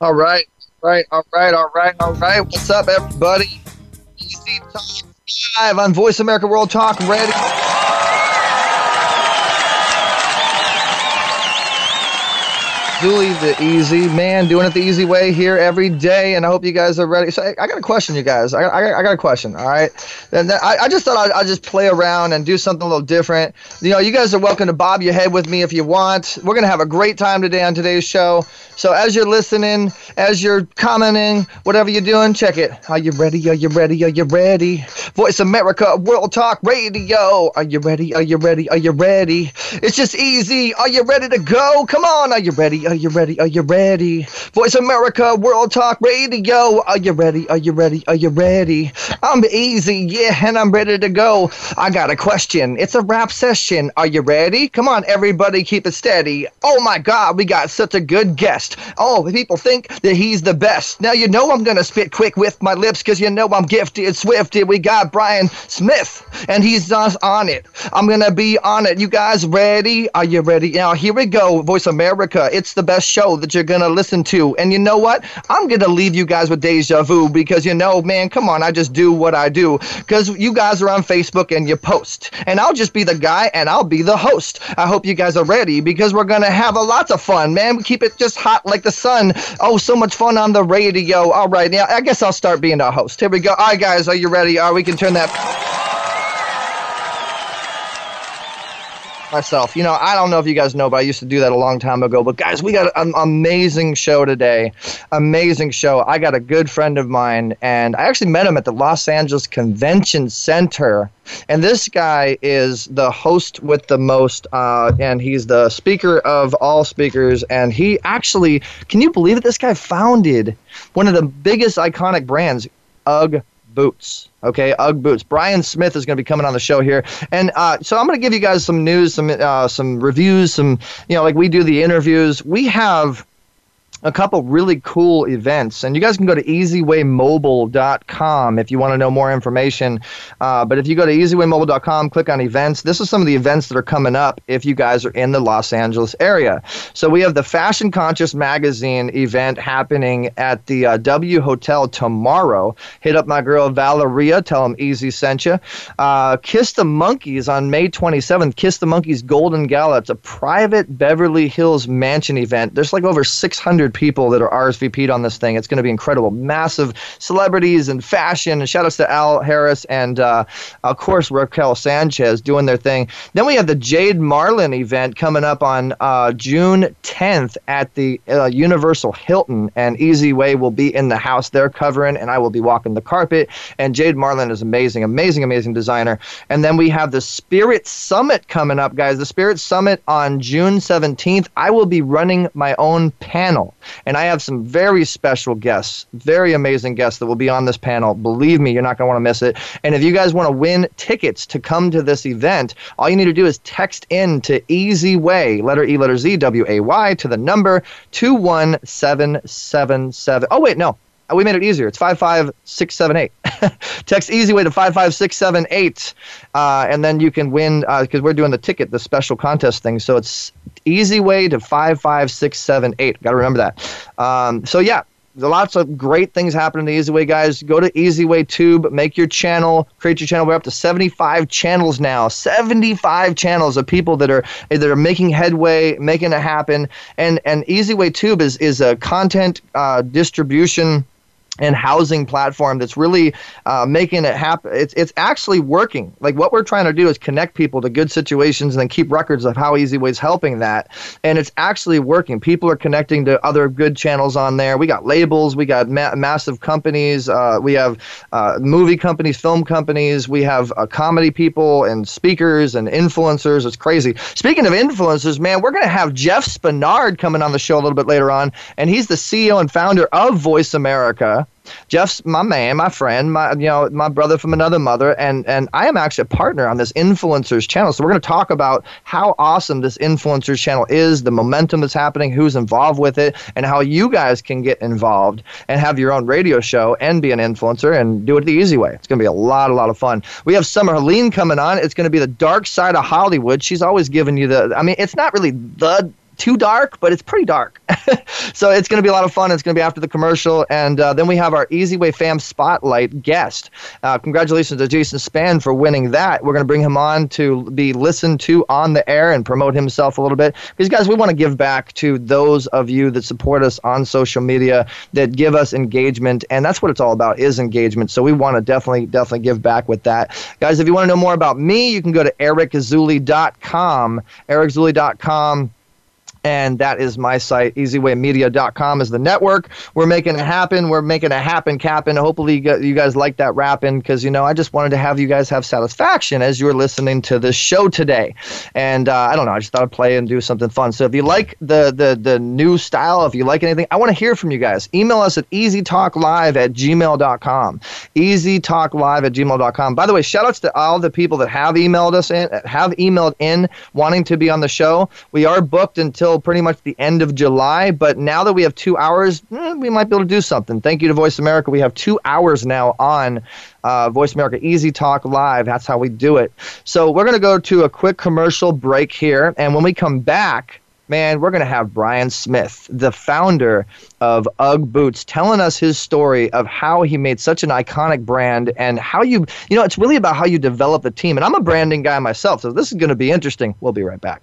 All right, right, all right, all right, all right. What's up, everybody? Easy Talk Live on Voice America World Talk Radio. Julie, the easy man, doing it the easy way here every day, and I hope you guys are ready. So I, I got a question, you guys. I, I, I got a question. All right, and I, I just thought I'd, I'd, just play around and do something a little different. You know, you guys are welcome to bob your head with me if you want. We're gonna have a great time today on today's show. So as you're listening, as you're commenting, whatever you're doing, check it. Are you ready? Are you ready? Are you ready? Voice America World Talk Radio. Are you ready? Are you ready? Are you ready? It's just easy. Are you ready to go? Come on. Are you ready? Are you ready? Are you ready? Voice America World Talk Radio. Are you ready? Are you ready? Are you ready? I'm easy, yeah, and I'm ready to go. I got a question. It's a rap session. Are you ready? Come on, everybody, keep it steady. Oh my God, we got such a good guest. Oh, people think that he's the best. Now you know I'm gonna spit quick with my lips, cause you know I'm gifted, swifted. We got Brian Smith, and he's on it. I'm gonna be on it. You guys ready? Are you ready? Now here we go. Voice America. It's the best show that you're going to listen to. And you know what? I'm going to leave you guys with deja vu because, you know, man, come on, I just do what I do. Because you guys are on Facebook and you post. And I'll just be the guy and I'll be the host. I hope you guys are ready because we're going to have a lots of fun, man. We keep it just hot like the sun. Oh, so much fun on the radio. All right, now I guess I'll start being the host. Here we go. All right, guys, are you ready? All right, we can turn that. Myself. You know, I don't know if you guys know, but I used to do that a long time ago. But guys, we got an amazing show today. Amazing show. I got a good friend of mine, and I actually met him at the Los Angeles Convention Center. And this guy is the host with the most, uh, and he's the speaker of all speakers. And he actually, can you believe it? This guy founded one of the biggest iconic brands, UGG boots. Okay, UGG boots. Brian Smith is going to be coming on the show here, and uh, so I'm going to give you guys some news, some uh, some reviews, some you know, like we do the interviews. We have a couple really cool events. And you guys can go to easywaymobile.com if you want to know more information. Uh, but if you go to easywaymobile.com, click on events. This is some of the events that are coming up if you guys are in the Los Angeles area. So we have the Fashion Conscious Magazine event happening at the uh, W Hotel tomorrow. Hit up my girl Valeria. Tell them Easy sent you. Uh, Kiss the Monkeys on May 27th. Kiss the Monkeys Golden Gala. It's a private Beverly Hills mansion event. There's like over 600 people that are RSVP'd on this thing. It's going to be incredible. Massive celebrities and fashion. And shout outs to Al Harris and, uh, of course, Raquel Sanchez doing their thing. Then we have the Jade Marlin event coming up on uh, June 10th at the uh, Universal Hilton. And Easy Way will be in the house they're covering, and I will be walking the carpet. And Jade Marlin is amazing, amazing, amazing designer. And then we have the Spirit Summit coming up, guys. The Spirit Summit on June 17th. I will be running my own panel. And I have some very special guests, very amazing guests that will be on this panel. Believe me, you're not going to want to miss it. And if you guys want to win tickets to come to this event, all you need to do is text in to Easy Way, letter E, letter Z, W A Y, to the number 21777. Oh, wait, no. We made it easier. It's 55678. Text Easy Way to 55678. Uh, and then you can win, because uh, we're doing the ticket, the special contest thing. So it's Easy Way to 55678. Got to remember that. Um, so, yeah, lots of great things happening in the Easy Way, guys. Go to Easy Way Tube, make your channel, create your channel. We're up to 75 channels now. 75 channels of people that are that are making headway, making it happen. And and Easy Way Tube is is a content uh, distribution and housing platform that's really uh, making it happen. It's it's actually working. Like what we're trying to do is connect people to good situations and then keep records of how Easy Way's helping that, and it's actually working. People are connecting to other good channels on there. We got labels, we got ma- massive companies, uh, we have uh, movie companies, film companies, we have uh, comedy people and speakers and influencers. It's crazy. Speaking of influencers, man, we're gonna have Jeff Spenard coming on the show a little bit later on, and he's the CEO and founder of Voice America. Jeff's my man, my friend, my you know my brother from another mother, and and I am actually a partner on this influencers channel. So we're going to talk about how awesome this influencers channel is, the momentum that's happening, who's involved with it, and how you guys can get involved and have your own radio show and be an influencer and do it the easy way. It's going to be a lot, a lot of fun. We have Summer Helene coming on. It's going to be the dark side of Hollywood. She's always giving you the. I mean, it's not really the too dark, but it's pretty dark. so it's going to be a lot of fun. It's going to be after the commercial. And uh, then we have our Easy Way Fam Spotlight guest. Uh, congratulations to Jason Span for winning that. We're going to bring him on to be listened to on the air and promote himself a little bit. Because, guys, we want to give back to those of you that support us on social media, that give us engagement. And that's what it's all about is engagement. So we want to definitely, definitely give back with that. Guys, if you want to know more about me, you can go to ericzuli.com. ericzuli.com and that is my site easywaymedia.com is the network. We're making it happen. We're making it happen capping hopefully you guys like that rapping because you know i just wanted to have you guys have satisfaction as you're listening to this show today. And uh, i don't know i just thought i'd play and do something fun. So if you like the the the new style if you like anything i want to hear from you guys. Email us at easytalklive at gmail.com easytalklive at gmail.com by the way shout outs to all the people that have emailed us in have emailed in wanting to be on the show. We are booked until pretty much the end of July. But now that we have two hours, eh, we might be able to do something. Thank you to Voice America. We have two hours now on uh, Voice America Easy Talk Live. That's how we do it. So we're going to go to a quick commercial break here. And when we come back, man, we're going to have Brian Smith, the founder of UGG Boots, telling us his story of how he made such an iconic brand and how you, you know, it's really about how you develop the team. And I'm a branding guy myself, so this is going to be interesting. We'll be right back.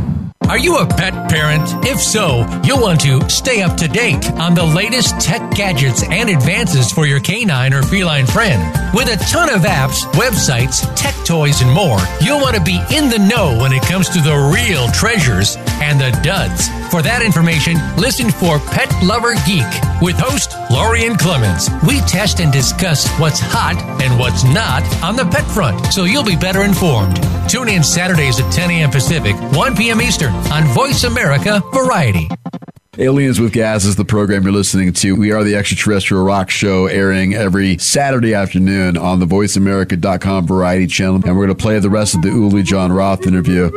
Are you a pet parent? If so, you'll want to stay up to date on the latest tech gadgets and advances for your canine or feline friend. With a ton of apps, websites, tech toys, and more, you'll want to be in the know when it comes to the real treasures and the duds. For that information, listen for Pet Lover Geek with host Lorien Clemens. We test and discuss what's hot and what's not on the pet front, so you'll be better informed. Tune in Saturdays at 10 a.m. Pacific, 1 p.m. Eastern on Voice America Variety. Aliens with Gas is the program you're listening to. We are the extraterrestrial rock show airing every Saturday afternoon on the voiceamerica.com variety channel. And we're going to play the rest of the Uli Jon Roth interview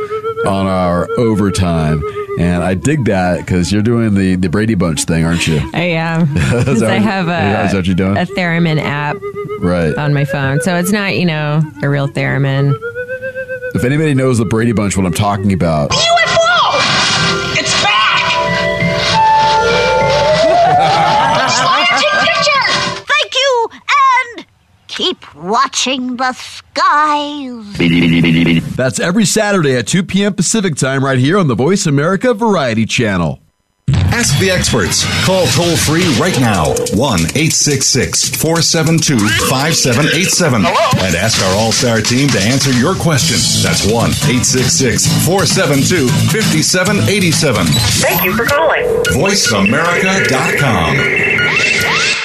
on our overtime. And I dig that because you're doing the, the Brady Bunch thing, aren't you? I am. Because I have a, is that what you're doing? a theremin app right. on my phone. So it's not, you know, a real theremin. If anybody knows the Brady Bunch, what I'm talking about, keep watching the skies. that's every Saturday at 2 p.m. Pacific time right here on the Voice America Variety Channel. Ask the experts. Call toll free right now 1 866 472 5787 and ask our All Star team to answer your question. That's 1 866 472 5787. Thank you for calling. VoiceAmerica.com.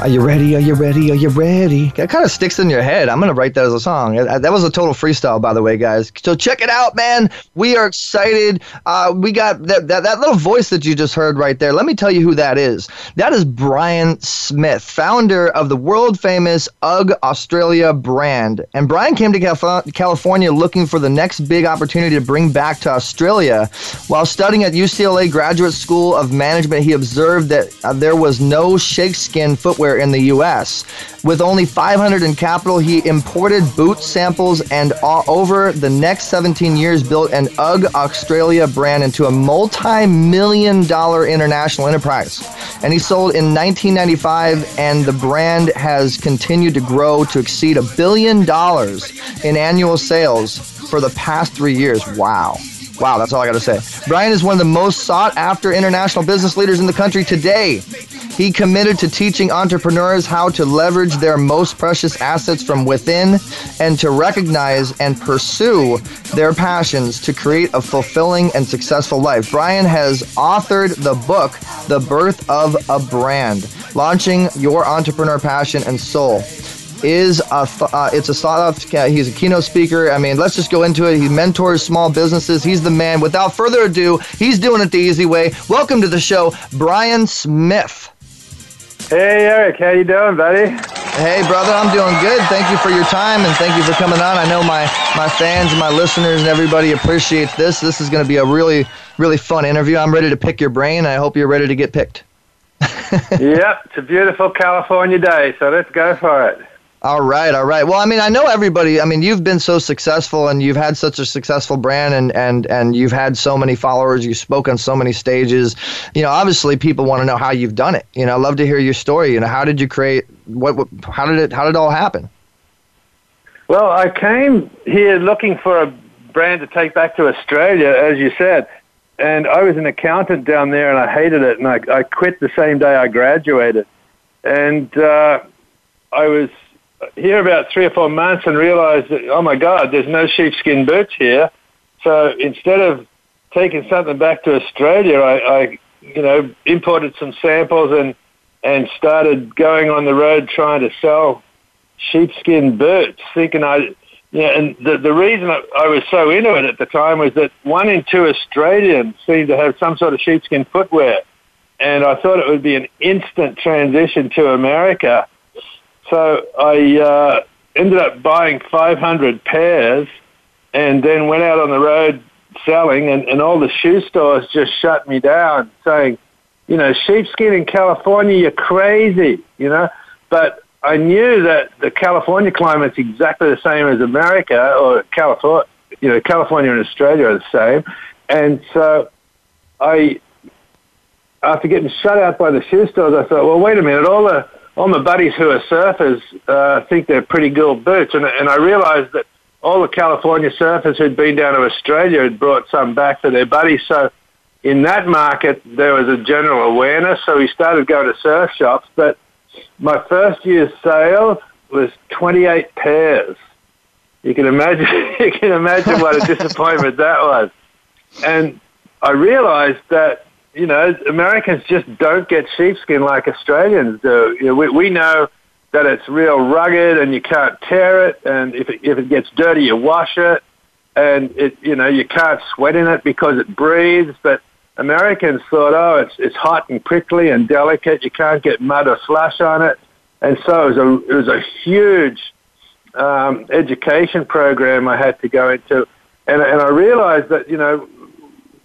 Are you ready? Are you ready? Are you ready? That kind of sticks in your head. I'm gonna write that as a song. That that was a total freestyle, by the way, guys. So check it out, man. We are excited. Uh, we got that, that that little voice that you just heard right there. Let me tell you who that is. That is Brian Smith, founder of the world famous UGG Australia brand. And Brian came to Calif- California looking for the next big opportunity to bring back to Australia. While studying at UCLA Graduate School of Management, he observed that uh, there was no sheepskin footwear in the U.S. With only 500 in capital, he imported boot samples and uh, over the next 17 years built an UGG Australia brand into a multi-million dollar international enterprise. And he sold in 1995 and the brand has continued to grow to exceed a billion dollars in annual sales for the past three years. Wow. Wow, that's all I got to say. Brian is one of the most sought after international business leaders in the country today. He committed to teaching entrepreneurs how to leverage their most precious assets from within and to recognize and pursue their passions to create a fulfilling and successful life. Brian has authored the book, The Birth of a Brand, launching your entrepreneur passion and soul. Is a th- uh, it's a thought of he's a keynote speaker. I mean let's just go into it. He mentors small businesses. He's the man. Without further ado he's doing it the easy way. Welcome to the show brian smith Hey Eric, how you doing, buddy? hey brother i'm doing good. Thank you for your time and thank you for coming on. I know my my fans and my listeners and everybody appreciates this. This is going to be a really really fun interview. I'm ready to pick your brain. I hope you're ready to get picked. Yep, it's a beautiful California day, so let's go for it. All right, all right. Well, I mean, I know everybody. I mean, you've been so successful, and you've had such a successful brand, and and and you've had so many followers. You spoke on so many stages. You know, obviously, people want to know how you've done it. You know, I love to hear your story. You know, how did you create? What? what how did it? How did it all happen? Well, I came here looking for a brand to take back to Australia, as you said, and I was an accountant down there, and I hated it, and I, I quit the same day I graduated, and uh, I was here about three or four months and realized that, oh my God, there's no sheepskin boots here. So instead of taking something back to Australia, I, I you know, imported some samples and, and started going on the road trying to sell sheepskin boots, thinking I, yeah, and the, the reason I, I was so into it at the time was that one in two Australians seemed to have some sort of sheepskin footwear. And I thought it would be an instant transition to America so I uh, ended up buying 500 pairs and then went out on the road selling, and, and all the shoe stores just shut me down, saying, you know, sheepskin in California, you're crazy, you know. But I knew that the California climate's exactly the same as America or California. You know, California and Australia are the same, and so I, after getting shut out by the shoe stores, I thought, well, wait a minute, all the all my buddies who are surfers uh, think they're pretty good boots, and, and I realised that all the California surfers who'd been down to Australia had brought some back for their buddies. So in that market, there was a general awareness. So we started going to surf shops. But my first year's sale was 28 pairs. You can imagine. You can imagine what a disappointment that was. And I realized that you know, Americans just don't get sheepskin like Australians do. You know, we, we know that it's real rugged and you can't tear it, and if it, if it gets dirty, you wash it, and it, you know, you can't sweat in it because it breathes. But Americans thought, oh, it's it's hot and prickly and delicate. You can't get mud or slush on it, and so it was a it was a huge um, education program I had to go into, and and I realized that you know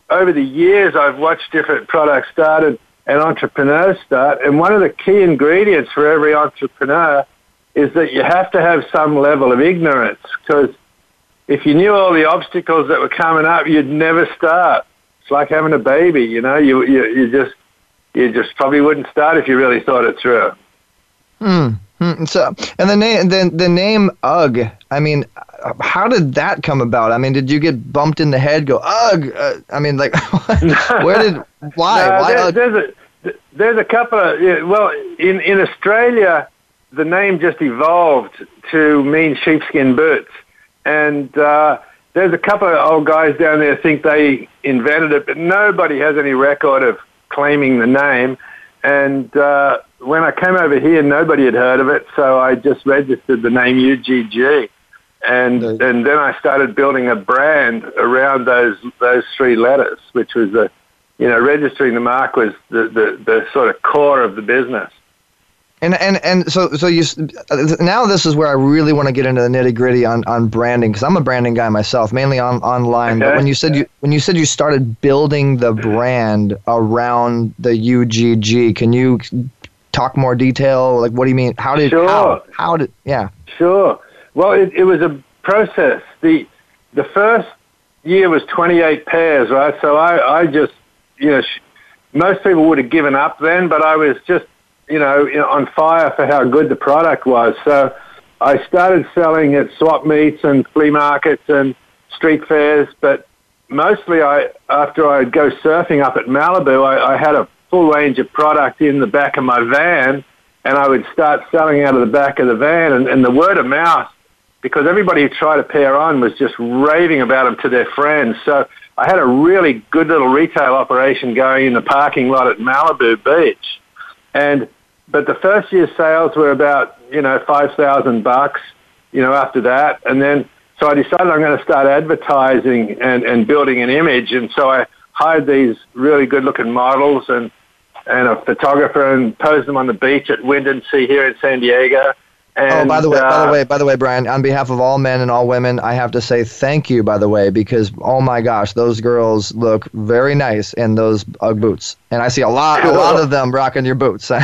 over the years, I've watched different products started and entrepreneurs start. And one of the key ingredients for every entrepreneur is that you have to have some level of ignorance because if you knew all the obstacles that were coming up, you'd never start. It's like having a baby, you know, you, you, you just, you just probably wouldn't start if you really thought it through. Hmm. So, and the name, the, the name UGG. I mean, how did that come about? I mean, did you get bumped in the head? Go ugh. Uh, I mean, like, where did why? No, why there, there's a there's a couple of well in in Australia the name just evolved to mean sheepskin boots, and uh, there's a couple of old guys down there think they invented it, but nobody has any record of claiming the name. And uh, when I came over here, nobody had heard of it, so I just registered the name UGG, and and then I started building a brand around those those three letters, which was the, you know, registering the mark was the the, the sort of core of the business. And and and so so you now this is where I really want to get into the nitty gritty on on branding because I'm a branding guy myself, mainly on online. But when you said you when you said you started building the brand around the UGG, can you talk more detail? Like, what do you mean? How did Sure. how how did yeah Sure. Well, it, it was a process. The the first year was 28 pairs, right? So I, I just, you know, sh- most people would have given up then, but I was just, you know, on fire for how good the product was. So I started selling at swap meets and flea markets and street fairs, but mostly I, after I'd go surfing up at Malibu, I, I had a full range of product in the back of my van and I would start selling out of the back of the van and, and the word of mouth because everybody who tried a pair on was just raving about them to their friends. So I had a really good little retail operation going in the parking lot at Malibu Beach. And but the first year's sales were about, you know, five thousand bucks, you know, after that. And then so I decided I'm going to start advertising and, and building an image and so I hired these really good looking models and and a photographer and posed them on the beach at Windansea here in San Diego. And, oh, by the way, by uh, the way, by the way, Brian, on behalf of all men and all women, I have to say thank you, by the way, because oh my gosh, those girls look very nice in those UGG boots, and I see a lot, a lot of them rocking your boots.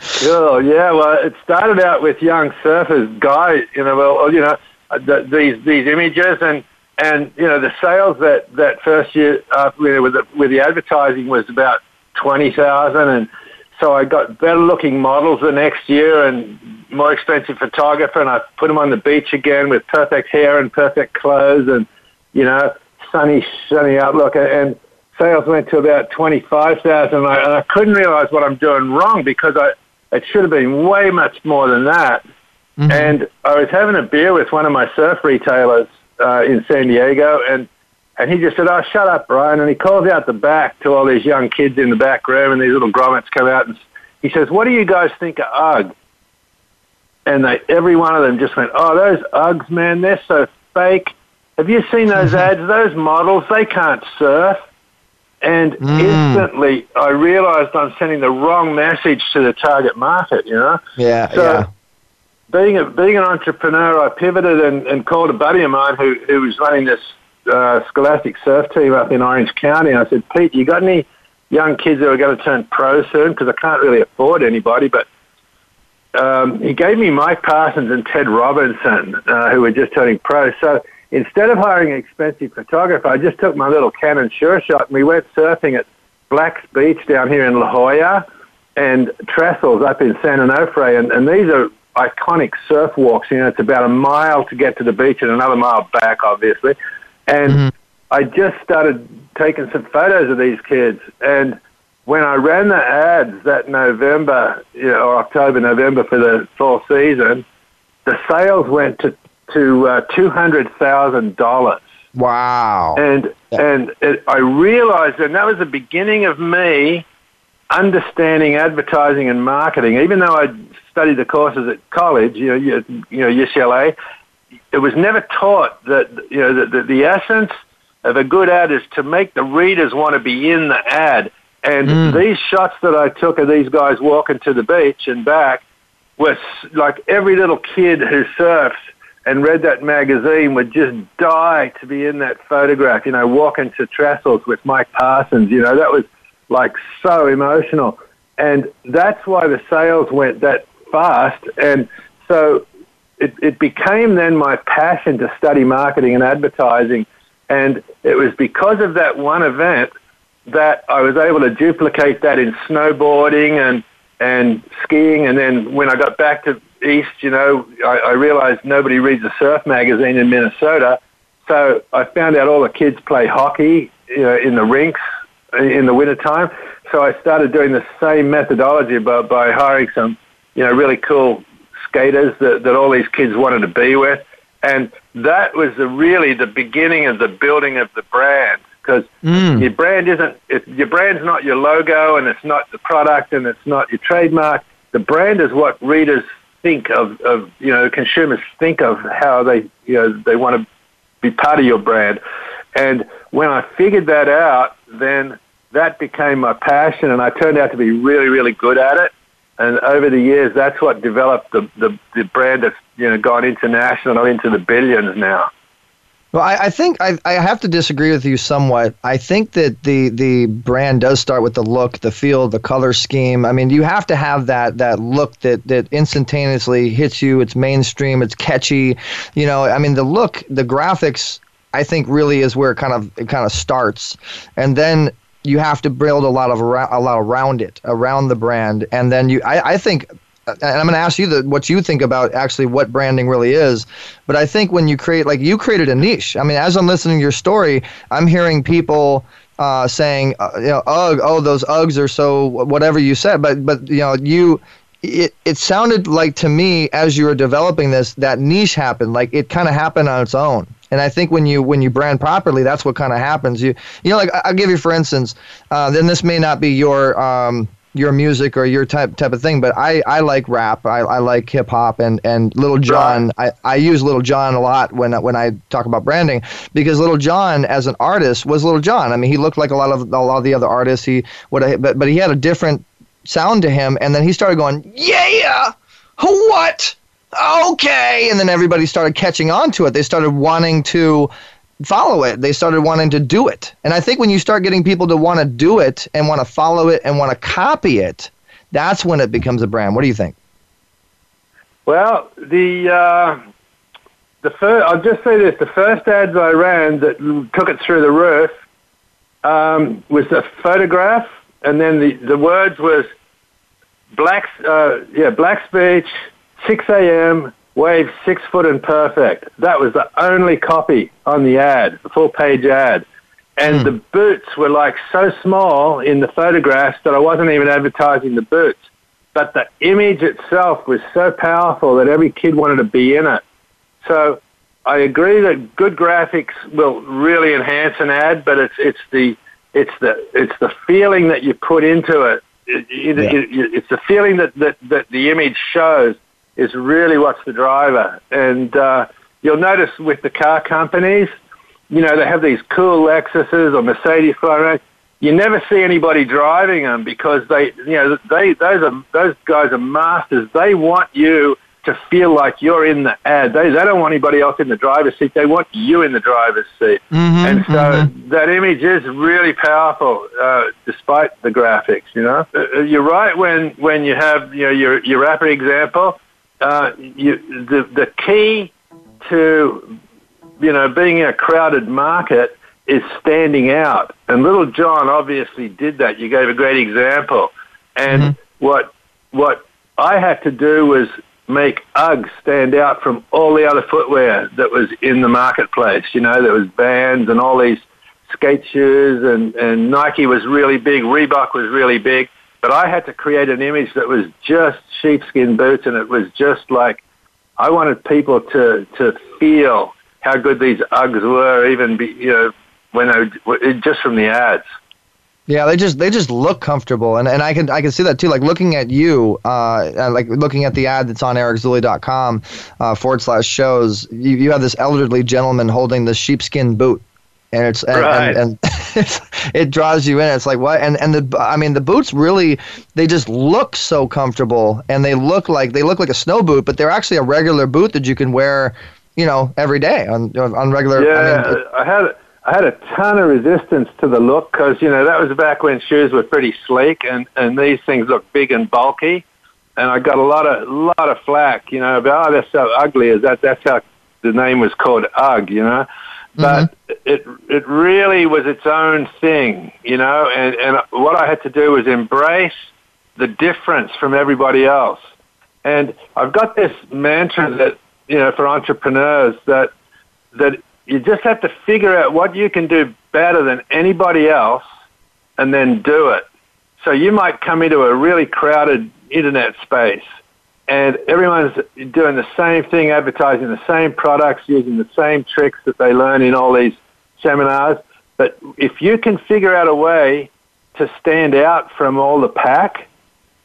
Sure, yeah. Well, it started out with young surfers, guys. You know, well, you know, uh, the, these these images and and you know the sales that that first year uh, with with the, with the advertising was about twenty thousand, and so I got better looking models the next year and more expensive photographer, and I put them on the beach again with perfect hair and perfect clothes, and you know, sunny sunny outlook, and sales went to about twenty five thousand, and I, I couldn't realize what I'm doing wrong because I it should have been way much more than that. And I was having a beer with one of my surf retailers uh, in San Diego, and and he just said, "Oh, shut up, Brian." And he calls out the back to all these young kids in the back room, and these little grommets come out, and he says, "What do you guys think of UGG?" And they, every one of them just went, "Oh, those UGGs, man, they're so fake. Have you seen those ads? Those models, they can't surf." And hmm. instantly, I realized I'm sending the wrong message to the target market. You know. yeah, So, yeah. being a, being an entrepreneur, I pivoted and, and called a buddy of mine who, who was running this uh, Scholastic surf team up in Orange County. And I said, Pete, you got any young kids that are going to turn pro soon? Because I can't really afford anybody. But um, he gave me Mike Parsons and Ted Robinson, uh, who were just turning pro. So instead of hiring an expensive photographer, I just took my little Canon Sure Shot and we went surfing at Black's Beach down here in La Jolla and Trestles up in San Onofre, and, and these are iconic surf walks. You know, it's about a mile to get to the beach and another mile back, obviously. And I just started taking some photos of these kids, and when I ran the ads that November, you know, or October, November for the fall season, the sales went to to uh, two hundred thousand dollars Wow. and and it, I realized, and that was the beginning of me understanding advertising and marketing. Even though I studied the courses at college, you know, you, you know UCLA, it was never taught that you know that the, the essence of a good ad is to make the readers want to be in the ad. And mm. these shots that I took of these guys walking to the beach and back was like every little kid who surfs and read that magazine would just die to be in that photograph, you know, walking to Trestles with Mike Parsons, you know, that was like so emotional. And that's why the sales went that fast. And so it, it became then my passion to study marketing and advertising. And it was because of that one event that I was able to duplicate that in snowboarding and and skiing. And then when I got back to East, you know, I, I realized nobody reads a surf magazine in Minnesota. So I found out all the kids play hockey, you know, in the rinks in the wintertime. So I started doing the same methodology by, by hiring some, you know, really cool skaters that, that all these kids wanted to be with. And that was the, really the beginning of the building of the brand because Mm. your brand isn't it, your brand's not your logo and it's not the product and it's not your trademark. The brand is what readers think of, of you know consumers think of how they you know they want to be part of your brand. And when I figured that out, then that became my passion, and I turned out to be really really good at it. And over the years, that's what developed the the, the brand that's you know gone international into the billions now. Well, I, I think I, I have to disagree with you somewhat. I think that the the brand does start with the look, the feel, the color scheme. I mean, you have to have that that look that that instantaneously hits you. It's mainstream. It's catchy. You know, I mean, the look, the graphics. I think really is where it kind of it kind of starts, and then you have to build a lot of a lot around it, around the brand, and then you. I, I think and I'm going to ask you the, what you think about actually what branding really is. But I think when you create, like you created a niche. I mean, as I'm listening to your story, I'm hearing people uh, saying, uh, you know, Ugg, oh, those Uggs are so whatever you said. But but you know, you. It, it sounded like to me as you were developing this that niche happened like it kind of happened on its own and I think when you when you brand properly, that's what kind of happens. You you know, like I'll give you for instance, uh, then this may not be your um, your music or your type type of thing, but I, I like rap. I, I like hip hop and, and Lil Jon. I, I use Lil Jon a lot when when I talk about branding because Lil Jon as an artist was Lil Jon. I mean, he looked like a lot of a lot of the other artists. He would but but he had a different sound to him, and then he started going, yeah, what? Okay, and then everybody started catching on to it. They started wanting to follow it. They started wanting to do it. And I think when you start getting people to want to do it and want to follow it and want to copy it, that's when it becomes a brand. What do you think? Well, the uh, the first, I'll just say this: the first ads I ran that took it through the roof um, was a photograph, and then the the words was black, uh, yeah, Black's Beach, 6 a.m. Wave six foot and perfect. That was the only copy on the ad, the full page ad. And hmm. the boots were like so small in the photographs that I wasn't even advertising the boots. But the image itself was so powerful that every kid wanted to be in it. So I agree that good graphics will really enhance an ad, but it's it's the it's the it's the feeling that you put into it. It- it- it- it's the feeling that, that, that the image shows is really what's the driver. And uh, you'll notice with the car companies, you know, they have these cool Lexuses or Mercedes flying around. You never see anybody driving them because they, you know, they those are those guys are masters. They want you to feel like you're in the ad. They they don't want anybody else in the driver's seat. They want you in the driver's seat. and so that image is really powerful, uh, despite the graphics. You know, Uh, you're right when when you have you know your your rapper example. Uh, you, the the key to you know being in a crowded market is standing out, and Lil Jon obviously did that. You gave a great example, and what what I had to do was make Ugg stand out from all the other footwear that was in the marketplace. You know, there was Vans and all these skate shoes, and and Nike was really big, Reebok was really big, but I had to create an image that was just sheepskin boots, and it was just like I wanted people to to feel how good these Uggs were, even be, you know when they just from the ads. Yeah, they just they just look comfortable, and, and I can I can see that too. Like looking at you, uh, like looking at the ad that's on ericzulli.com uh, forward slash shows. You, you have this elderly gentleman holding this sheepskin boot, and it's and, Right. and, and it's, it draws you in. It's like what? And and the I mean the boots really they just look so comfortable, and they look like they look like a snow boot, but they're actually a regular boot that you can wear, you know, every day on on regular. Yeah, I mean, I had I had a ton of resistance to the look because you know that was back when shoes were pretty sleek and and these things look big and bulky, and I got a lot of lot of flack, you know, about oh they're so ugly. Is that that's how the name was called Ugg, you know, but mm-hmm. it it really was its own thing, you know, and and what I had to do was embrace the difference from everybody else. And I've got this mantra that, you know, for entrepreneurs that, that you just have to figure out what you can do better than anybody else and then do it. So you might come into a really crowded internet space and everyone's doing the same thing, advertising the same products, using the same tricks that they learn in all these seminars. But if you can figure out a way to stand out from all the pack,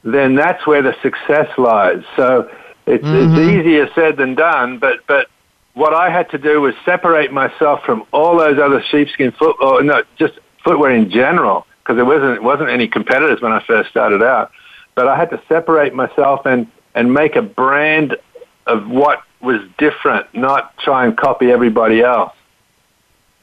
then that's where the success lies. So it's, it's mm-hmm. easier said than done, but, but what I had to do was separate myself from all those other sheepskin foot, or no, just footwear in general, because there wasn't, wasn't any competitors when I first started out. But I had to separate myself and, and make a brand of what was different, not try and copy everybody else.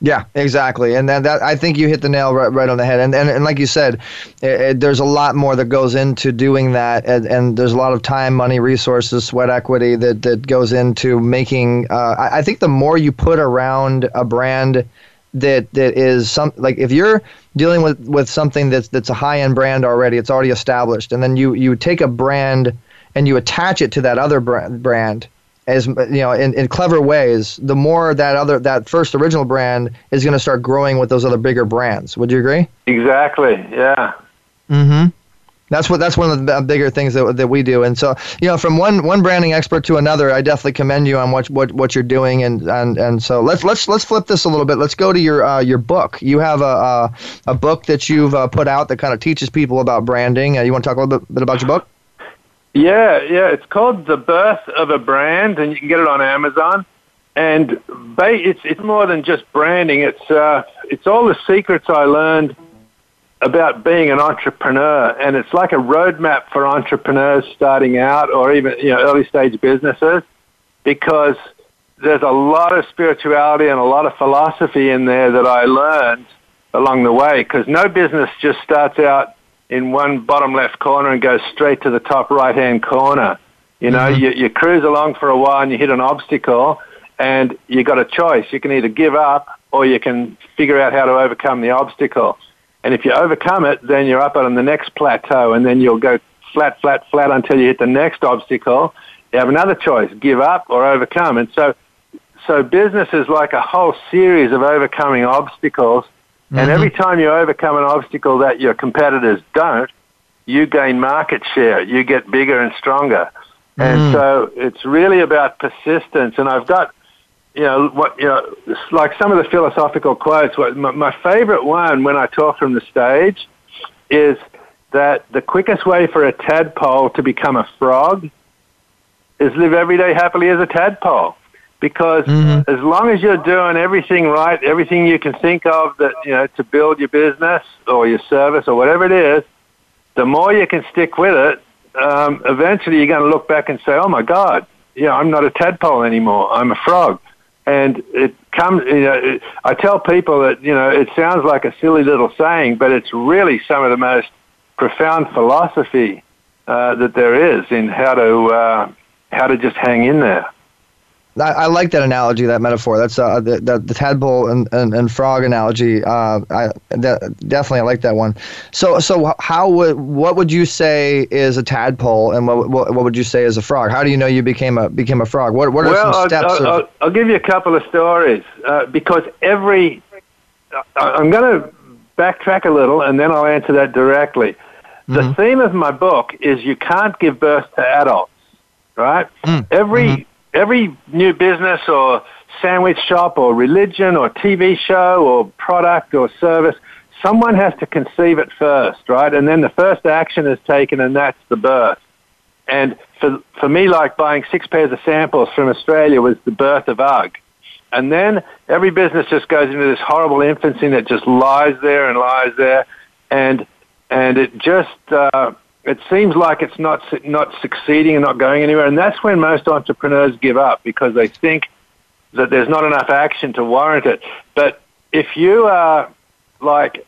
Yeah, exactly, and that, that I think you hit the nail right, right on the head. And, and and like you said, it, it, there's a lot more that goes into doing that, and, and there's a lot of time, money, resources, sweat equity that that goes into making. Uh, I, I think the more you put around a brand that that is some like if you're dealing with with something that's that's a high end brand already, it's already established, and then you you take a brand and you attach it to that other brand, brand as you know in, in clever ways the more that other that first original brand is going to start growing with those other bigger brands. Would you agree? Exactly. Yeah. mm-hmm. That's what that's one of the bigger things that, that we do. And so you know from one one branding expert to another i definitely commend you on what what, what you're doing. And, and and so let's let's let's flip this a little bit. Let's go to your uh, your book. You have a a, a book that you've uh, put out that kind of teaches people about branding. Uh, you want to talk a little bit, bit about your book Yeah, yeah. It's called The Birth of a Brand, and you can get it on Amazon. And ba- it's it's more than just branding. It's uh, it's all the secrets I learned about being an entrepreneur, and it's like a roadmap for entrepreneurs starting out, or even you know early stage businesses, because there's a lot of spirituality and a lot of philosophy in there that I learned along the way. Because no business just starts out in one bottom left corner and goes straight to the top right hand corner. You know, mm-hmm. you, you cruise along for a while and you hit an obstacle, and you got a choice. You can either give up or you can figure out how to overcome the obstacle. And if you overcome it, then you're up on the next plateau, and then you'll go flat, flat, flat until you hit the next obstacle. You have another choice: give up or overcome. And so, so business is like a whole series of overcoming obstacles. And mm-hmm. every time you overcome an obstacle that your competitors don't, you gain market share. You get bigger and stronger. And mm. so it's really about persistence. And I've got, you know, what you know, like some of the philosophical quotes. What my, my favorite one when I talk from the stage is that the quickest way for a tadpole to become a frog is live every day happily as a tadpole. Because as long as you're doing everything right, everything you can think of that you know to build your business or your service or whatever it is, the more you can stick with it, um, eventually you're going to look back and say, "Oh my God, yeah, I'm not a tadpole anymore. I'm a frog." And it comes, you know, it, I tell people that you know it sounds like a silly little saying, but it's really some of the most profound philosophy uh, that there is in how to uh, how to just hang in there. I, I like that analogy, that metaphor. That's uh, the, the, the tadpole and, and, and frog analogy. Uh, I that, definitely I like that one. So so how would what would you say is a tadpole, and what, what what would you say is a frog? How do you know you became a became a frog? What what are well, some I'll, steps? I'll, of, I'll, I'll give you a couple of stories uh, because every. I- I'm going to backtrack a little and then I'll answer that directly. The theme of my book is you can't give birth to adults, right? Every every new business or sandwich shop or religion or TV show or product or service, someone has to conceive it first, right? And then the first action is taken and that's the birth. And for, for me, like buying six pairs of samples from Australia was the birth of UGG. And then every business just goes into this horrible infancy that just lies there and lies there. And, and it just, uh, it seems like it's not, not succeeding and not going anywhere. And that's when most entrepreneurs give up because they think that there's not enough action to warrant it. But if you are like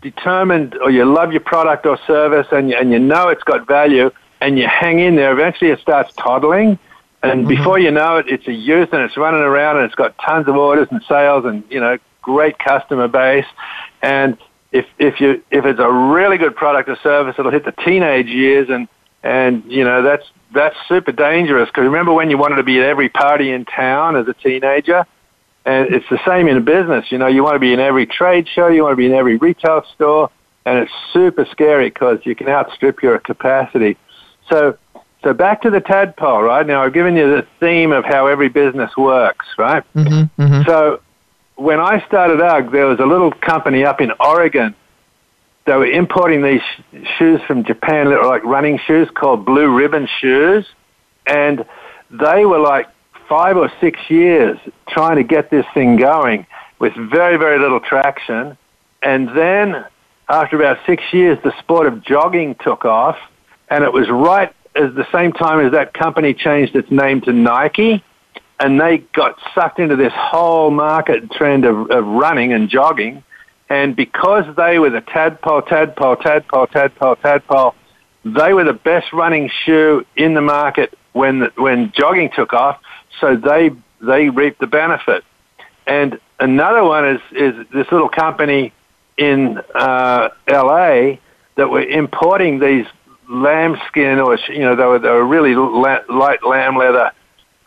determined or you love your product or service and you, and you know it's got value and you hang in there, eventually it starts toddling. And mm-hmm. before you know it, it's a youth and it's running around and it's got tons of orders and sales and, you know, great customer base. And if, if you, if it's a really good product or service, it'll hit the teenage years and, and, you know, that's, that's super dangerous. Cause remember when you wanted to be at every party in town as a teenager? And it's the same in a business. You know, you want to be in every trade show, you want to be in every retail store, and it's super scary because you can outstrip your capacity. So, so back to the tadpole, right? Now I've given you the theme of how every business works, right? Mm-hmm, mm-hmm. So when I started UGG, there was a little company up in Oregon. They were importing these sh- shoes from Japan, like running shoes called Blue Ribbon shoes, and they were like five or six years trying to get this thing going with very, very little traction. And then after about six years, the sport of jogging took off, and it was right at the same time as that company changed its name to Nike, and they got sucked into this whole market trend of, of running and jogging. And because they were the tadpole, tadpole, tadpole, tadpole, tadpole, they were the best running shoe in the market when when jogging took off. So they they reaped the benefit. And another one is is this little company in uh, L.A. that were importing these lambskin or you know they were they were really light lamb leather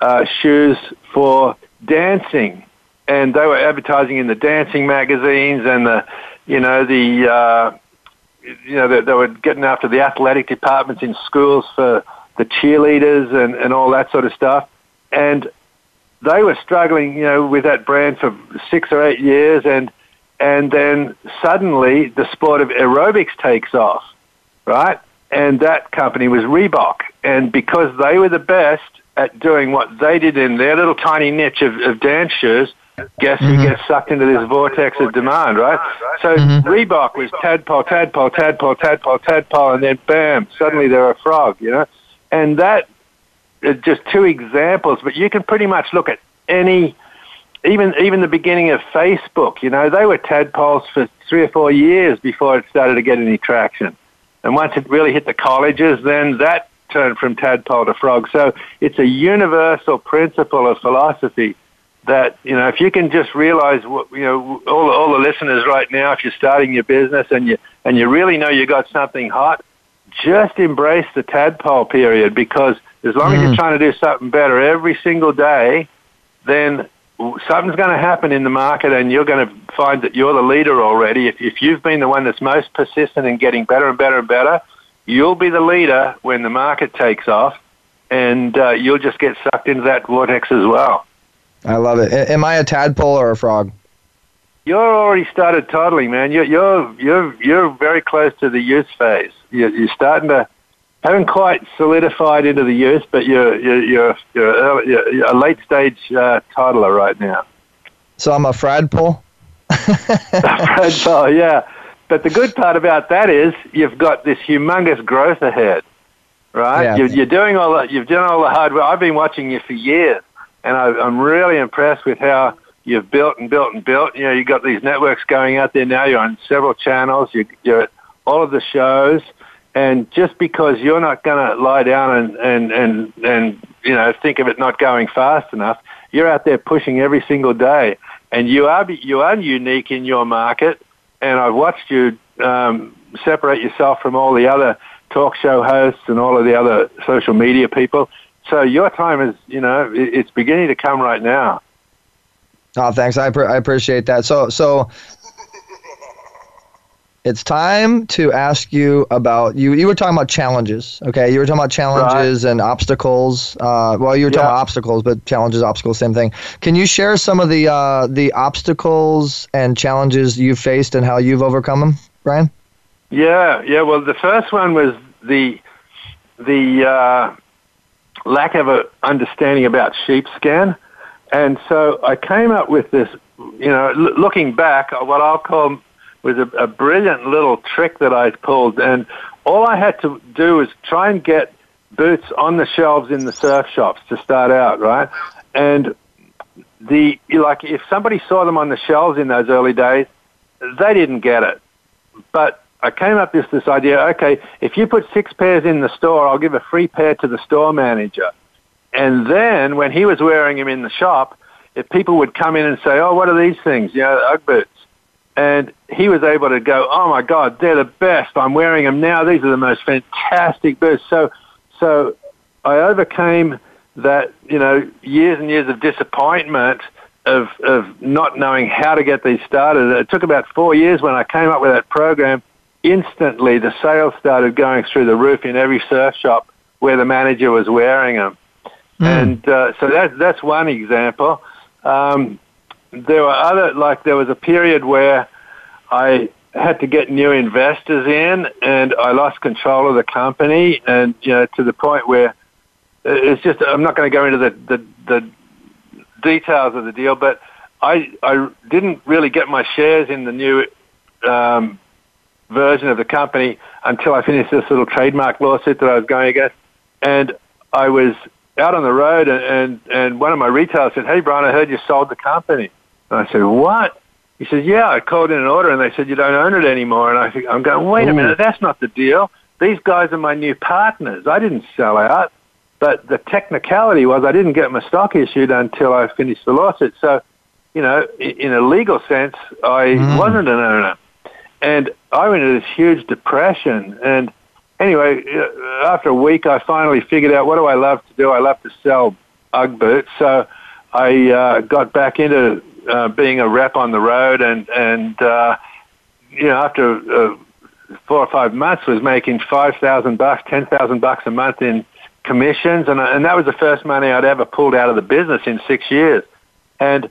uh, shoes for dancing, and they were advertising in the dancing magazines and the you know the uh, you know they, they were getting after the athletic departments in schools for the cheerleaders and and all that sort of stuff, and they were struggling you know with that brand for six or eight years and and then suddenly the sport of aerobics takes off, right? And that company was Reebok. And because they were the best at doing what they did in their little tiny niche of, of dance shoes, guess who mm-hmm. gets sucked into this vortex of demand, right? So mm-hmm. Reebok was tadpole, tadpole, tadpole, tadpole, tadpole, and then bam, suddenly they're a frog, you know? And that is just two examples, but you can pretty much look at any even even the beginning of Facebook, you know, they were tadpoles for three or four years before it started to get any traction. And once it really hit the colleges, then that turned from tadpole to frog. So it's a universal principle of philosophy that you know if you can just realize what you know all all the listeners right now, if you're starting your business and you and you really know you got something hot, just embrace the tadpole period because as long as you're mm. trying to do something better every single day, then something's going to happen in the market and you're going to find that you're the leader already. If, if you've been the one that's most persistent in getting better and better and better, you'll be the leader when the market takes off and uh, you'll just get sucked into that vortex as well. I love it. A- Am I a tadpole or a frog? You're already started toddling, man. You're, you're, you're, you're very close to the youth phase. You're, you're starting to, haven't quite solidified into the youth, but you're, you're, you're, you're, early, you're a late stage uh, toddler right now. So I'm a fradpole. oh yeah. But the good part about that is you've got this humongous growth ahead, right? Yeah. You're, you're doing all that. You've done all the hard work. I've been watching you for years, and I, I'm really impressed with how you've built and built and built. You know, you've got these networks going out there now. You're on several channels. You, you're at all of the shows, and just because you're not going to lie down and and and and you know think of it not going fast enough, you're out there pushing every single day, and you are you are unique in your market. And I've watched you um, separate yourself from all the other talk show hosts and all of the other social media people. So your time is, you know, it's beginning to come right now. Oh, thanks. I, pre- I appreciate that. So, so it's time to ask you about you. You were talking about challenges, okay? You were talking about challenges and obstacles. Uh, well, you were talking Yeah. about obstacles, but challenges, obstacles, same thing. Can you share some of the uh, the obstacles and challenges you've faced and how you've overcome them, Brian? Yeah, yeah. Well, the first one was the the uh, lack of a understanding about sheepskin, and so I came up with this. You know, l- looking back, what I'll call was a, a brilliant little trick that I pulled, and all I had to do was try and get boots on the shelves in the surf shops to start out, right? And the like, if somebody saw them on the shelves in those early days, they didn't get it. But I came up with this idea. Okay, if you put six pairs in the store, I'll give a free pair to the store manager. And then when he was wearing them in the shop, if people would come in and say, "Oh, what are these things?" You know, UGG boots. And he was able to go, "Oh my God, they're the best! I'm wearing them now. These are the most fantastic boots." So, so I overcame that, you know, years and years of disappointment of of not knowing how to get these started. It took about four years when I came up with that program. Instantly, the sales started going through the roof in every surf shop where the manager was wearing them. And uh, so that, that's one example. Um, there were other like there was a period where I had to get new investors in, and I lost control of the company, and you know to the point where it's just I'm not going to go into the, the the details of the deal, but I I didn't really get my shares in the new um, version of the company until I finished this little trademark lawsuit that I was going against, and I was out on the road, and and, and one of my retailers said, "Hey, Brian, I heard you sold the company." And I said, "What?" He says, "Yeah, I called in an order, and they said you don't own it anymore." And I think I'm going, "Wait a minute, that's not the deal. These guys are my new partners. I didn't sell out." But the technicality was I didn't get my stock issued until I finished the lawsuit. So, you know, in a legal sense, I mm. wasn't an owner. And I went into this huge depression. And anyway, uh, after a week, I finally figured out what do I love to do? I love to sell Ugg boots. So I uh, got back into uh, being a rep on the road. And, and uh, you know, after uh, four or five months, was making 5000 bucks, 10000 bucks a month in commissions, and, and that was the first money I'd ever pulled out of the business in six years. And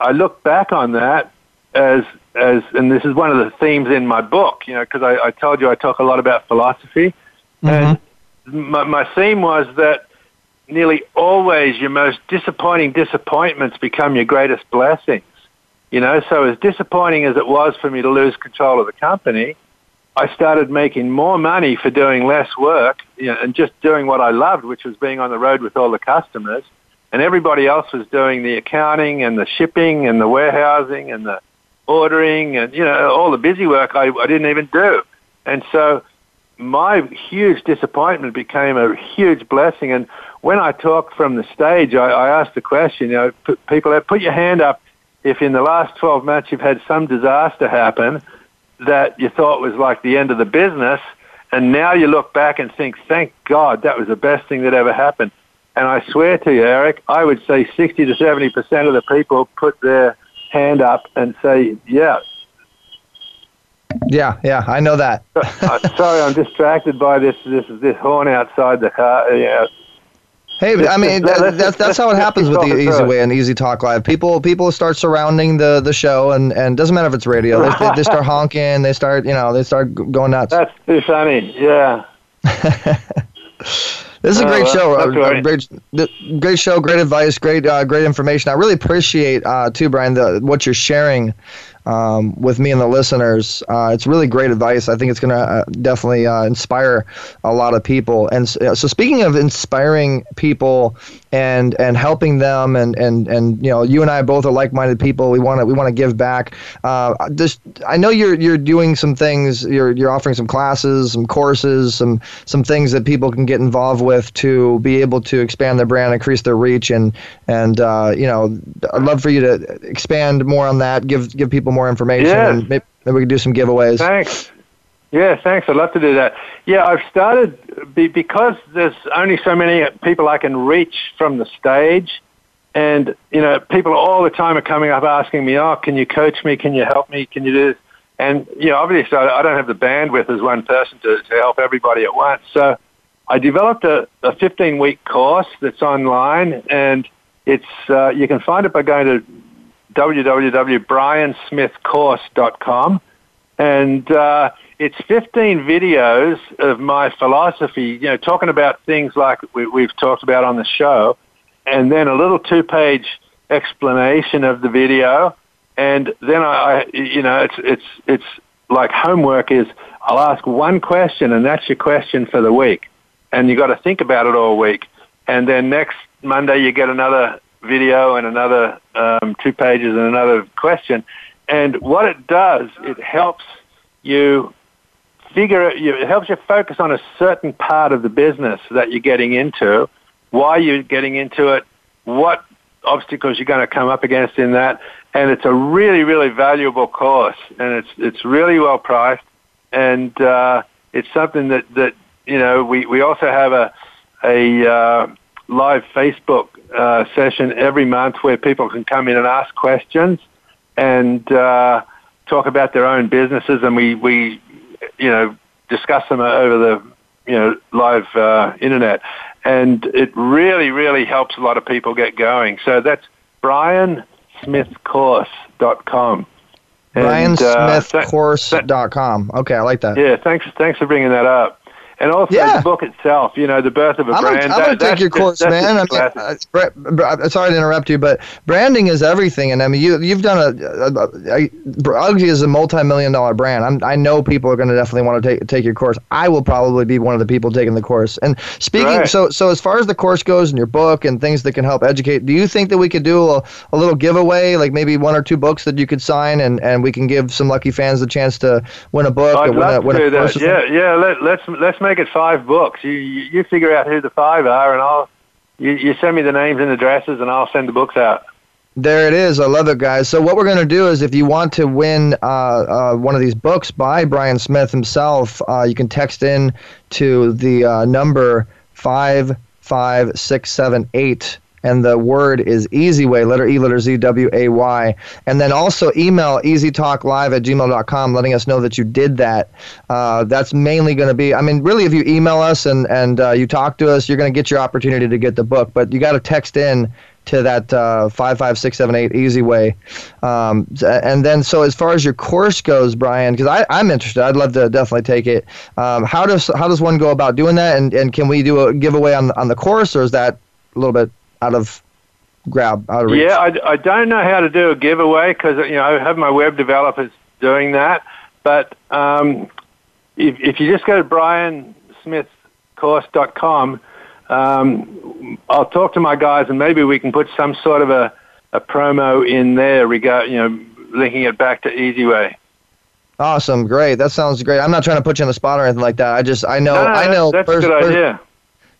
I look back on that as as, and this is one of the themes in my book, you know, because I, I told you I talk a lot about philosophy, mm-hmm. and my, my theme was that nearly always your most disappointing disappointments become your greatest blessings. You know, so as disappointing as it was for me to lose control of the company, I started making more money for doing less work you know, and just doing what I loved, which was being on the road with all the customers. And everybody else was doing the accounting and the shipping and the warehousing and the ordering and, you know, all the busy work I, I didn't even do. And so my huge disappointment became a huge blessing. And when I talked from the stage, I, I asked the question, you know, p- people, uh, put your hand up if in the last 12 months you've had some disaster happen that you thought was like the end of the business, and now you look back and think, thank God that was the best thing that ever happened. And I swear to you, Eric, I would say 60 to 70 percent of the people put their hand up and say, yeah. Yeah, yeah, I know that. Sorry, I'm distracted by this this this horn outside the car. Yeah, Hey, I mean that, that's that's how it happens with the Easy Way and Easy Talk Live. People people start surrounding the the show, and and doesn't matter if it's radio. They, they, they start honking. They start you know they start going nuts. That's too funny. Yeah. This is a great show. Uh, great, great show. Great advice. Great, uh, great information. I really appreciate uh, too, Brian, the, what you're sharing um, with me and the listeners. Uh, it's really great advice. I think it's going to uh, definitely uh, inspire a lot of people. And so, so, speaking of inspiring people and and helping them, and and and you know, you and I both are like-minded people. We want to we want to give back. Uh, just I know you're you're doing some things. You're you're offering some classes, some courses, some some things that people can get involved with to be able to expand their brand, increase their reach, and and uh, you know, I'd love for you to expand more on that. Give give people more information, yes. and maybe, maybe we can do some giveaways. Thanks. Yeah, thanks. I'd love to do that. Yeah, I've started because there's only so many people I can reach from the stage. And, you know, people all the time are coming up asking me, oh, can you coach me? Can you help me? Can you do this? And, you know, obviously I don't have the bandwidth as one person to, to help everybody at once. So I developed a, a 15 week course that's online and it's, uh, you can find it by going to www.briansmithcourse.com. And, uh, it's 15 videos of my philosophy, you know, talking about things like we, have talked about on the show, and then a little two-page explanation of the video, and then I, I, you know, it's it's it's like homework is I'll ask one question, and that's your question for the week, and you got to think about it all week, and then next Monday you get another video and another um, two pages and another question, and what it does, it helps you figure it helps you focus on a certain part of the business that you're getting into, why you're getting into it, what obstacles you're going to come up against in that, and it's a really really valuable course, and it's it's really well priced, and uh, it's something that that you know we we also have a a uh, live Facebook uh, session every month where people can come in and ask questions and uh, talk about their own businesses, and we we you know, discuss them over the, you know, live uh, internet. And it really, really helps a lot of people get going. So that's Brian briansmithcourse.com. And, uh, th- BrianSmithCourse.com. Okay, I like that. yeah, thanks thanks for bringing that up. And also Yeah. the book itself, you know, the birth of a I'm brand. I'm gonna that- take that's your just- course, that's man. I mean, uh, sorry to interrupt you, but branding is everything, and I mean, you you've done a, a, a, a is a multi-million dollar brand. I'm, I know people are going to definitely want to take take your course. I will probably be one of the people taking the course. And speaking, Right. so so as far as the course goes and your book and things that can help educate, do you think that we could do a, a little giveaway, like maybe one or two books that you could sign, and, and we can give some lucky fans the chance to win a book I'd or win a, love win to do that. Yeah, yeah. Let, let's let's make it five books. You, you you figure out who the five are, and I'll you, you send me the names and addresses, and I'll send the books out. There it is. I love it, guys. So what we're going to do is, if you want to win uh, uh, one of these books by Brian Smith himself, uh, you can text in to the uh, number five five six seven eight, and the word is Easy Way, letter E, letter Z, W A Y, and then also email easytalklive at gmail.com, letting us know that you did that. Uh, that's mainly going to be. I mean, really, if you email us and and uh, you talk to us, you're going to get your opportunity to get the book, but you got to text in to that uh, five five six seven eight easy way, um, and then so as far as your course goes, Brian, because I'm interested, I'd love to definitely take it. Um, how does how does one go about doing that, and and can we do a giveaway on on the course, or is that a little bit out of grab out of reach? Yeah, I, I don't know how to do a giveaway because you know I have my web developers doing that. But um, if, if you just go to briansmithcourse.com, um, I'll talk to my guys and maybe we can put some sort of a, a promo in there regard you know linking it back to EasyWay. Awesome, great. That sounds great. I'm not trying to put you on the spot or anything like that. I just I know No, I know that's, pers- a good pers- idea.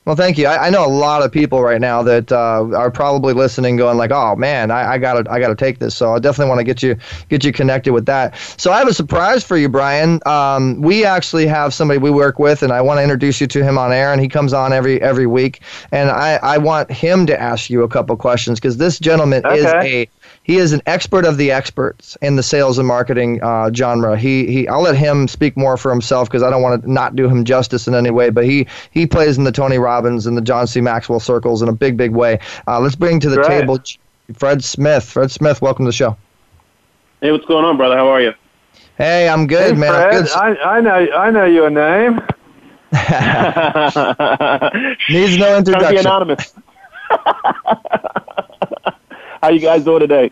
Well, thank you. I, I know a lot of people right now that uh, are probably listening, going like, "Oh man, I, I gotta, I gotta take this." So I definitely want to get you, get you connected with that. So I have a surprise for you, Brian. Um, we actually have somebody we work with, and I want to introduce you to him on air. And he comes on every every week, and I, I want him to ask you a couple questions because this gentleman is a he is an expert of the experts in the sales and marketing uh, genre. He he. I'll let him speak more for himself because I don't want to not do him justice in any way. But he he plays in the Tony Robbins and the John C. Maxwell circles in a big big way. Uh, let's bring to the Right. table Fred Smith. Fred Smith, welcome to the show. Hey, what's going on, brother? How are you? Hey, I'm good, hey, man. I'm Fred, good. I, I know I know your name. Needs no to be introduction. anonymous. How you guys doing today?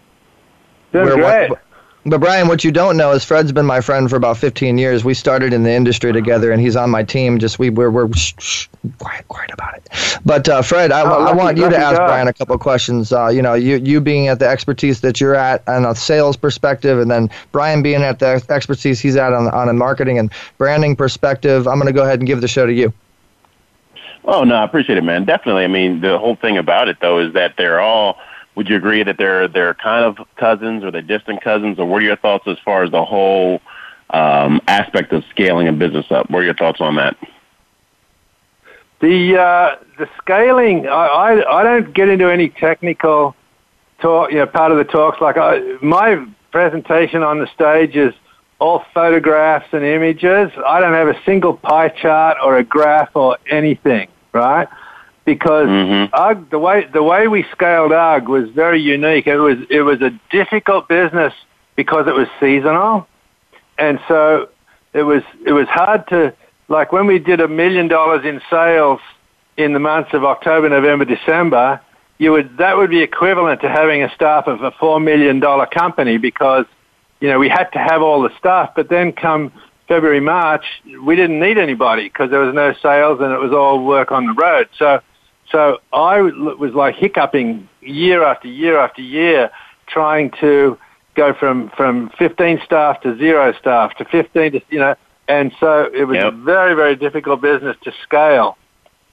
Doing We're- great. what- But Brian, what you don't know is Fred's been my friend for about 15 years. We started in the industry together, and he's on my team. Just we we're, we're shh, shh, quiet, quiet about it. But uh, Fred, I, Oh, I want you to ask guy. Brian a couple of questions. Uh, you know, you you being at the expertise that you're at on a sales perspective, and then Brian being at the expertise he's at on on a marketing and branding perspective. I'm going to go ahead and give the show to you. Oh no, I appreciate it, man. Definitely. I mean, the whole thing about it though is that they're all. Would you agree that they're they're kind of cousins or they're distant cousins, or what are your thoughts as far as the whole um, aspect of scaling a business up? What are your thoughts on that? The uh, the scaling, I, I I don't get into any technical talk. You know, part of the talks like I, my presentation on the stage is all photographs and images. I don't have a single pie chart or a graph or anything, right? Because Mm-hmm. The way the way we scaled UGG was very unique. It was it was a difficult business because it was seasonal, and so it was it was hard to like when we did a million dollars in sales in the months of October, November, December. You would that would be equivalent to having a staff of a four million dollar company because you know we had to have all the staff, but then come February, March, we didn't need anybody because there was no sales and it was all work on the road. So, so I was like hiccuping year after year after year, trying to go from from 15 staff to zero staff to 15 to you know, and so it was Yep. a very very difficult business to scale.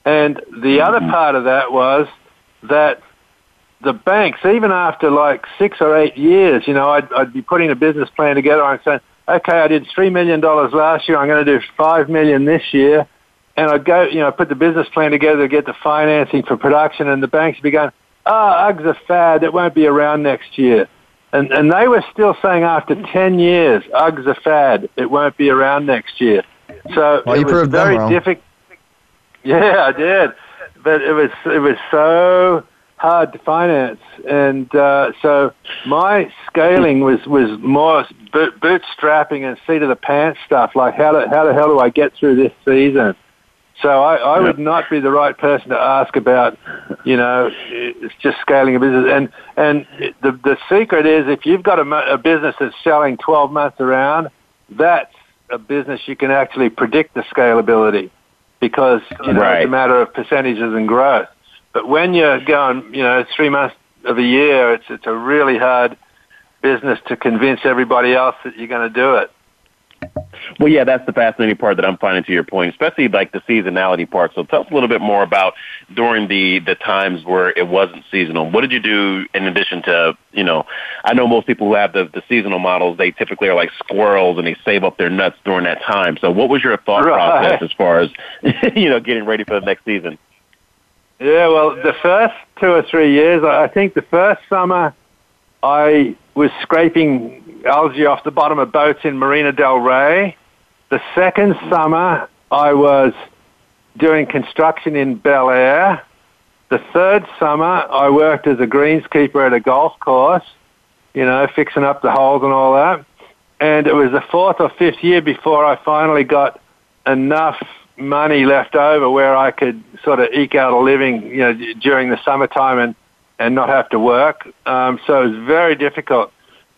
And the other mm-hmm. part of that was that the banks, even after like six or eight years, you know, I'd, I'd be putting a business plan together and saying, okay, I did three million dollars last year. I'm going to do 5 million this year, and I'd go, you know, put the business plan together to get the financing for production, and the banks would be going, oh, UGG's a fad. It won't be around next year. And, and they were still saying after 10 years, UGG's a fad. It won't be around next year. So Well, it you was very difficult. Yeah, I did. But it was, it was so hard to finance, and uh, so my scaling was was more boot, bootstrapping and seat of the pants stuff. Like how how the hell do I get through this season? So I, I would not be the right person to ask about, you know, it's just scaling a business. And and the the secret is if you've got a, a business that's selling 12 months around, that's a business you can actually predict the scalability because you know Right. it's a matter of percentages and growth. But when you're going, you know, three months of a year, it's it's a really hard business to convince everybody else that you're going to do it. Well, yeah, that's the fascinating part that I'm finding to your point, especially like the seasonality part. So tell us a little bit more about during the the times where it wasn't seasonal. What did you do in addition to, you know, I know most people who have the, the seasonal models, they typically are like squirrels and they save up their nuts during that time. So what was your thought Right. process as far as, you know, getting ready for the next season? Yeah, well, the first two or three years, I I think the first summer, I was scraping algae off the bottom of boats in Marina Del Rey. The second summer, I was doing construction in Bel Air. The third summer, I worked as a greenskeeper at a golf course, you know, fixing up the holes and all that. And it was the fourth or fifth year before I finally got enough money left over where I could sort of eke out a living, you know, during the summertime and, and not have to work. Um, so it was very difficult.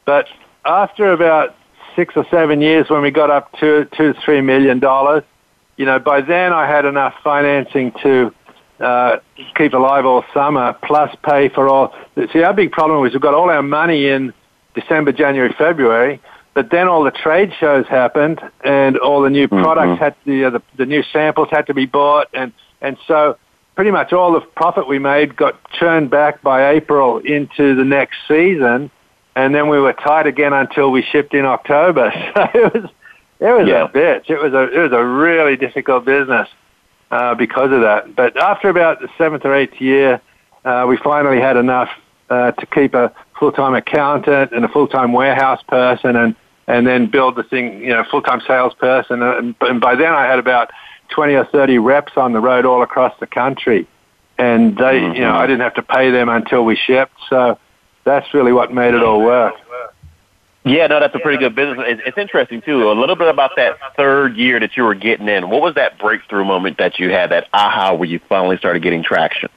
But after about six or seven years when we got up to two, three million dollars, you know, by then I had enough financing to uh, keep alive all summer, plus pay for all. See, our big problem was we've got all our money in December, January, February, but then all the trade shows happened, and all the new products had the, uh, the the new samples had to be bought, and and so pretty much all the profit we made got churned back by April into the next season, and then we were tight again until we shipped in October. So it was it was Yeah. a bitch. It was a it was a really difficult business uh, because of that. But after about the seventh or eighth year, uh, we finally had enough uh, to keep a full-time accountant and a full-time warehouse person, and and then build the thing, you know, full-time salesperson. And, and by then, I had about twenty or thirty reps on the road all across the country, and they, you know, I didn't have to pay them until we shipped. So that's really what made it all work. Yeah, no, that's a pretty good business. It's, it's interesting too. A little bit about that third year that you were getting in. What was that breakthrough moment that you had, that aha, where you finally started getting traction?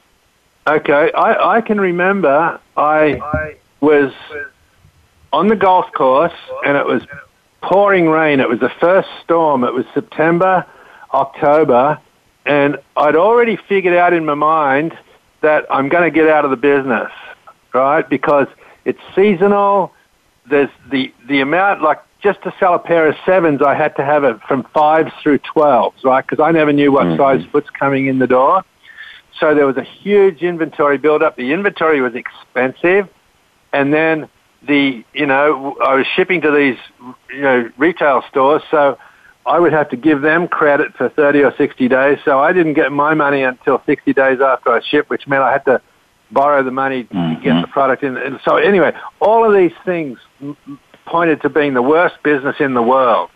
Okay, I, I can remember I was on the golf course and it was pouring rain. It was the first storm. It was September, October, and I'd already figured out in my mind that I'm going to get out of the business, right? Because it's seasonal. There's the, the amount, like just to sell a pair of sevens, I had to have it from fives through 12s, right? Because I never knew what mm-hmm. size foot's coming in the door. So there was a huge inventory buildup. The inventory was expensive, and then the you know I was shipping to these you know retail stores, so I would have to give them credit for thirty or sixty days. So I didn't get my money until sixty days after I shipped, which meant I had to borrow the money to mm-hmm. get the product in. And so anyway, all of these things pointed to being the worst business in the world.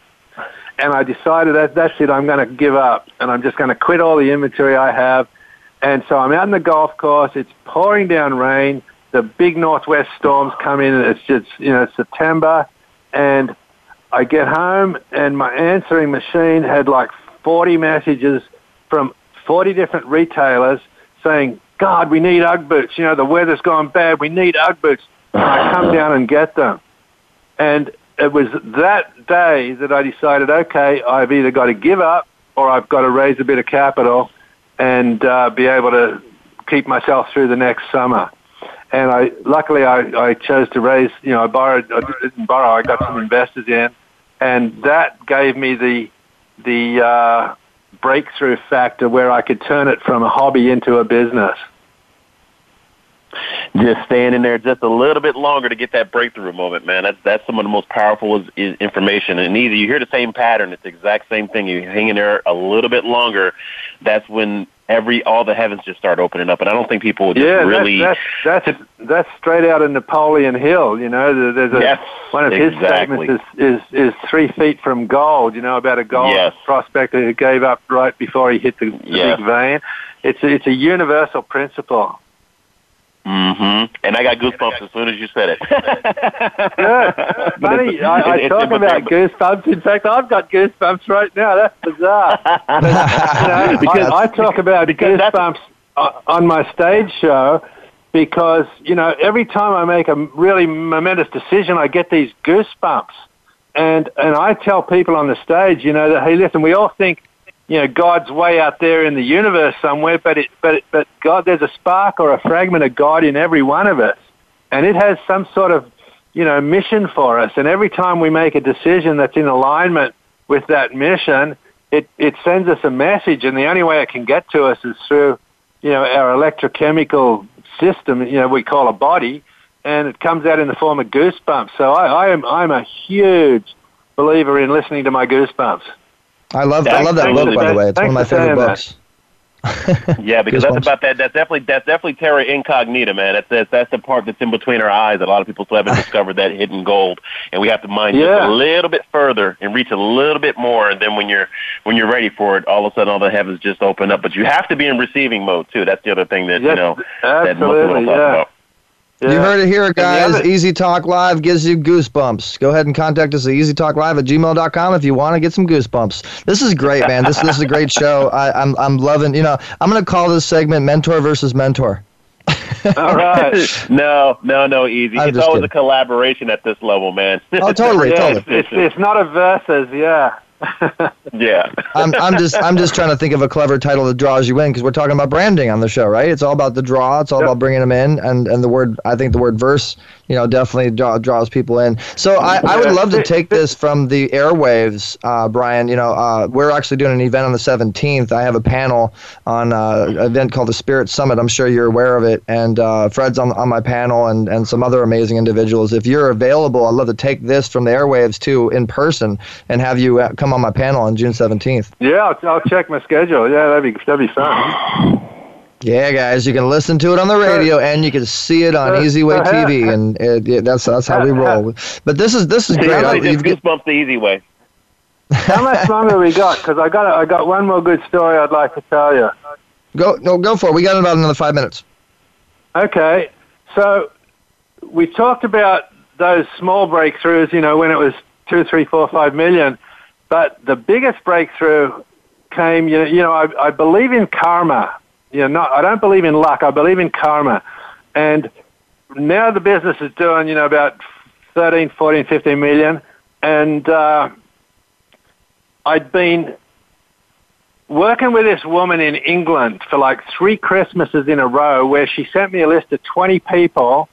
And I decided that that's it. I'm going to give up, and I'm just going to quit all the inventory I have. And so I'm out in the golf course. It's pouring down rain. The big northwest storms come in, and it's just you know September. And I get home, and my answering machine had like 40 messages from 40 different retailers saying, "God, we need UGG boots. You know the weather's gone bad. We need UGG boots." And I come down and get them. And it was that day that I decided, okay, I've either got to give up or I've got to raise a bit of capital and uh, be able to keep myself through the next summer. And I, luckily, I, I chose to raise. You know, I borrowed. I didn't borrow. I got some investors in, and that gave me the the uh, breakthrough factor where I could turn it from a hobby into a business. Just staying in there just a little bit longer to get that breakthrough moment, man. That's that's some of the most powerful is, is information. And either you hear the same pattern, it's the exact same thing. You hang in there a little bit longer. That's when every all the heavens just start opening up. And I don't think people would just yeah, really. that's, that's that's that's straight out of Napoleon Hill. You know, There- there's a Yes, one of his exactly. statements is, is is three feet from gold. You know about a gold Yes. prospector who gave up right before he hit the, the Yes. big vein. It's a, it's a universal principle. Mm-hmm. And I got goosebumps as soon as you said it. Good. Funny, I, I It's- talk it's- about goosebumps. In fact, I've got goosebumps right now. That's bizarre. But, you know, Because- I, I talk about because that's- goosebumps on my stage show because, you know, every time I make a really momentous decision, I get these goosebumps. And, and I tell people on the stage, you know, that, hey, listen, we all think, you know, God's way out there in the universe somewhere, but it, but but God, there's a spark or a fragment of God in every one of us, and it has some sort of, you know, mission for us. And every time we make a decision that's in alignment with that mission, it it sends us a message, and the only way it can get to us is through, you know, our electrochemical system, you know, we call a body, and it comes out in the form of goosebumps. So I, I am I'm a huge believer in listening to my goosebumps. I love I love that book by the way. It's one of my favorite books. Yeah, because that's about that. That's definitely that's definitely terra incognita, man. That's, that's that's the part that's in between our eyes. A lot of people still haven't discovered that hidden gold, and we have to mine just a little bit further and reach a little bit more. And then when you're when you're ready for it, all of a sudden all the heavens just open up. But you have to be in receiving mode too. That's the other thing that you know that most people don't talk yeah. about. Yeah. You heard it here, guys. other- Easy Talk Live gives you goosebumps. Go ahead and contact us at easytalklive at gmail.com if you want to get some goosebumps. This is great, man. This, this is a great show. I, I'm, I'm loving, you know, I'm going to call this segment Mentor versus Mentor. All right. no, no, no, easy. I'm it's always kidding. a collaboration at this level, man. Oh, totally, Yeah, totally. it's, it's, it's not a versus, yeah. yeah. I'm, I'm just I'm just trying to think of a clever title that draws you in because we're talking about branding on the show, right? It's all about the draw. It's all Yep. about bringing them in, and and the word I think the word verse, you know, definitely draw, draws people in. So I, I would love to take this from the airwaves, uh, Brian. You know, uh, we're actually doing an event on the 17th. I have a panel on uh, an event called the Spirit Summit. I'm sure you're aware of it, and uh, Fred's on on my panel, and and some other amazing individuals. If you're available, I'd love to take this from the airwaves too in person and have you uh, come on my panel on June 17th. Yeah, I'll, I'll check my schedule. Yeah, that'd be that'd be fun. Yeah, guys, you can listen to it on the radio and you can see it on Uh, Easy Way uh, TV, and it, yeah, that's that's how we roll. But this is this is See, great. I- just got- the easy way. How much longer we got? Because I got I got one more good story I'd like to tell you. go no go for it. We got about another five minutes. Okay, so we talked about those small breakthroughs, you know, when it was two, three, four, five million. But the biggest breakthrough came, you know, you know I, I believe in karma. You know, not, I don't believe in luck. I believe in karma. And now the business is doing, you know, about 13, 14, 15 million. And uh, I'd been working with this woman in England for like three Christmases in a row where she sent me a list of 20 people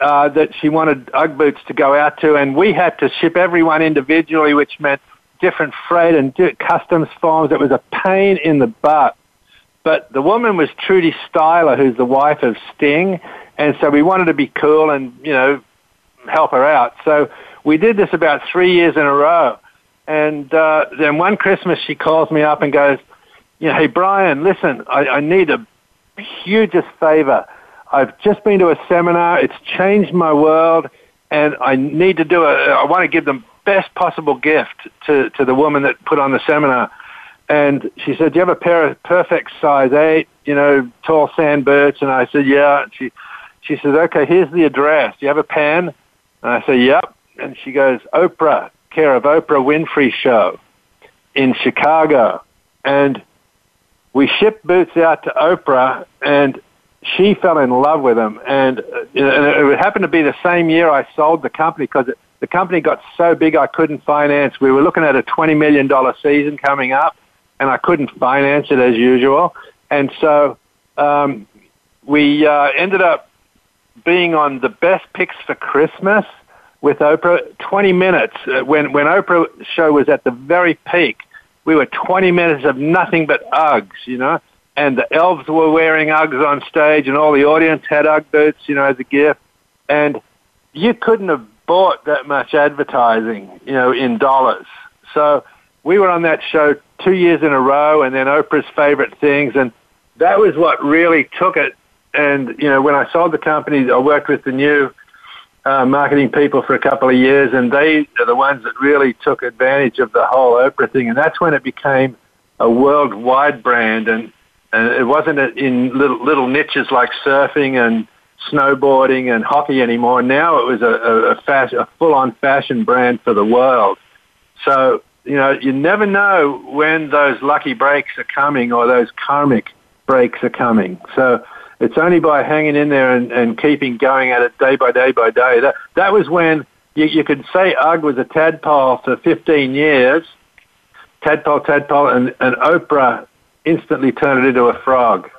uh, that she wanted Ugg boots to go out to, and we had to ship everyone individually, which meant different freight and customs forms. It was a pain in the butt. But the woman was Trudy Styler, who's the wife of Sting, and so we wanted to be cool and, you know, help her out. So we did this about three years in a row. And uh, then one Christmas she calls me up and goes, you know, hey, Brian, listen, I, I need a hugest favor. I've just been to a seminar. It's changed my world, and I need to do a. I want to give the best possible gift to to the woman that put on the seminar. And she said, "Do you have a pair of perfect size eight, you know, tall sand boots?" And I said, "Yeah." And she she says, "Okay, here's the address. Do you have a pen?" And I say, "Yep." And she goes, "Oprah, care of Oprah Winfrey Show in Chicago." And we shipped boots out to Oprah, and she fell in love with them. And, uh, and it happened to be the same year I sold the company because the company got so big I couldn't finance. We were looking at a $20 million season coming up, and I couldn't finance it as usual. And so um, we uh, ended up being on the best picks for Christmas with Oprah. 20 minutes uh, when when Oprah show was at the very peak. We were 20 minutes of nothing but Uggs, you know, and the elves were wearing Uggs on stage, and all the audience had Ugg boots, you know, as a gift. And you couldn't have bought that much advertising, you know, in dollars. So we were on that show two years in a row, and then Oprah's favorite things, and that was what really took it. And you know, when I sold the company, I worked with the new uh, marketing people for a couple of years, and they are the ones that really took advantage of the whole Oprah thing, and that's when it became a worldwide brand, and and it wasn't in little little niches like surfing and snowboarding and hockey anymore. Now it was a, a, a, fashion, a full-on fashion brand for the world. So you know, you never know when those lucky breaks are coming or those karmic breaks are coming. So it's only by hanging in there and, and keeping going at it day by day by day. That that was when you, you could say UGG was a tadpole for 15 years, tadpole, tadpole, and, and Oprah instantly turned it into a frog.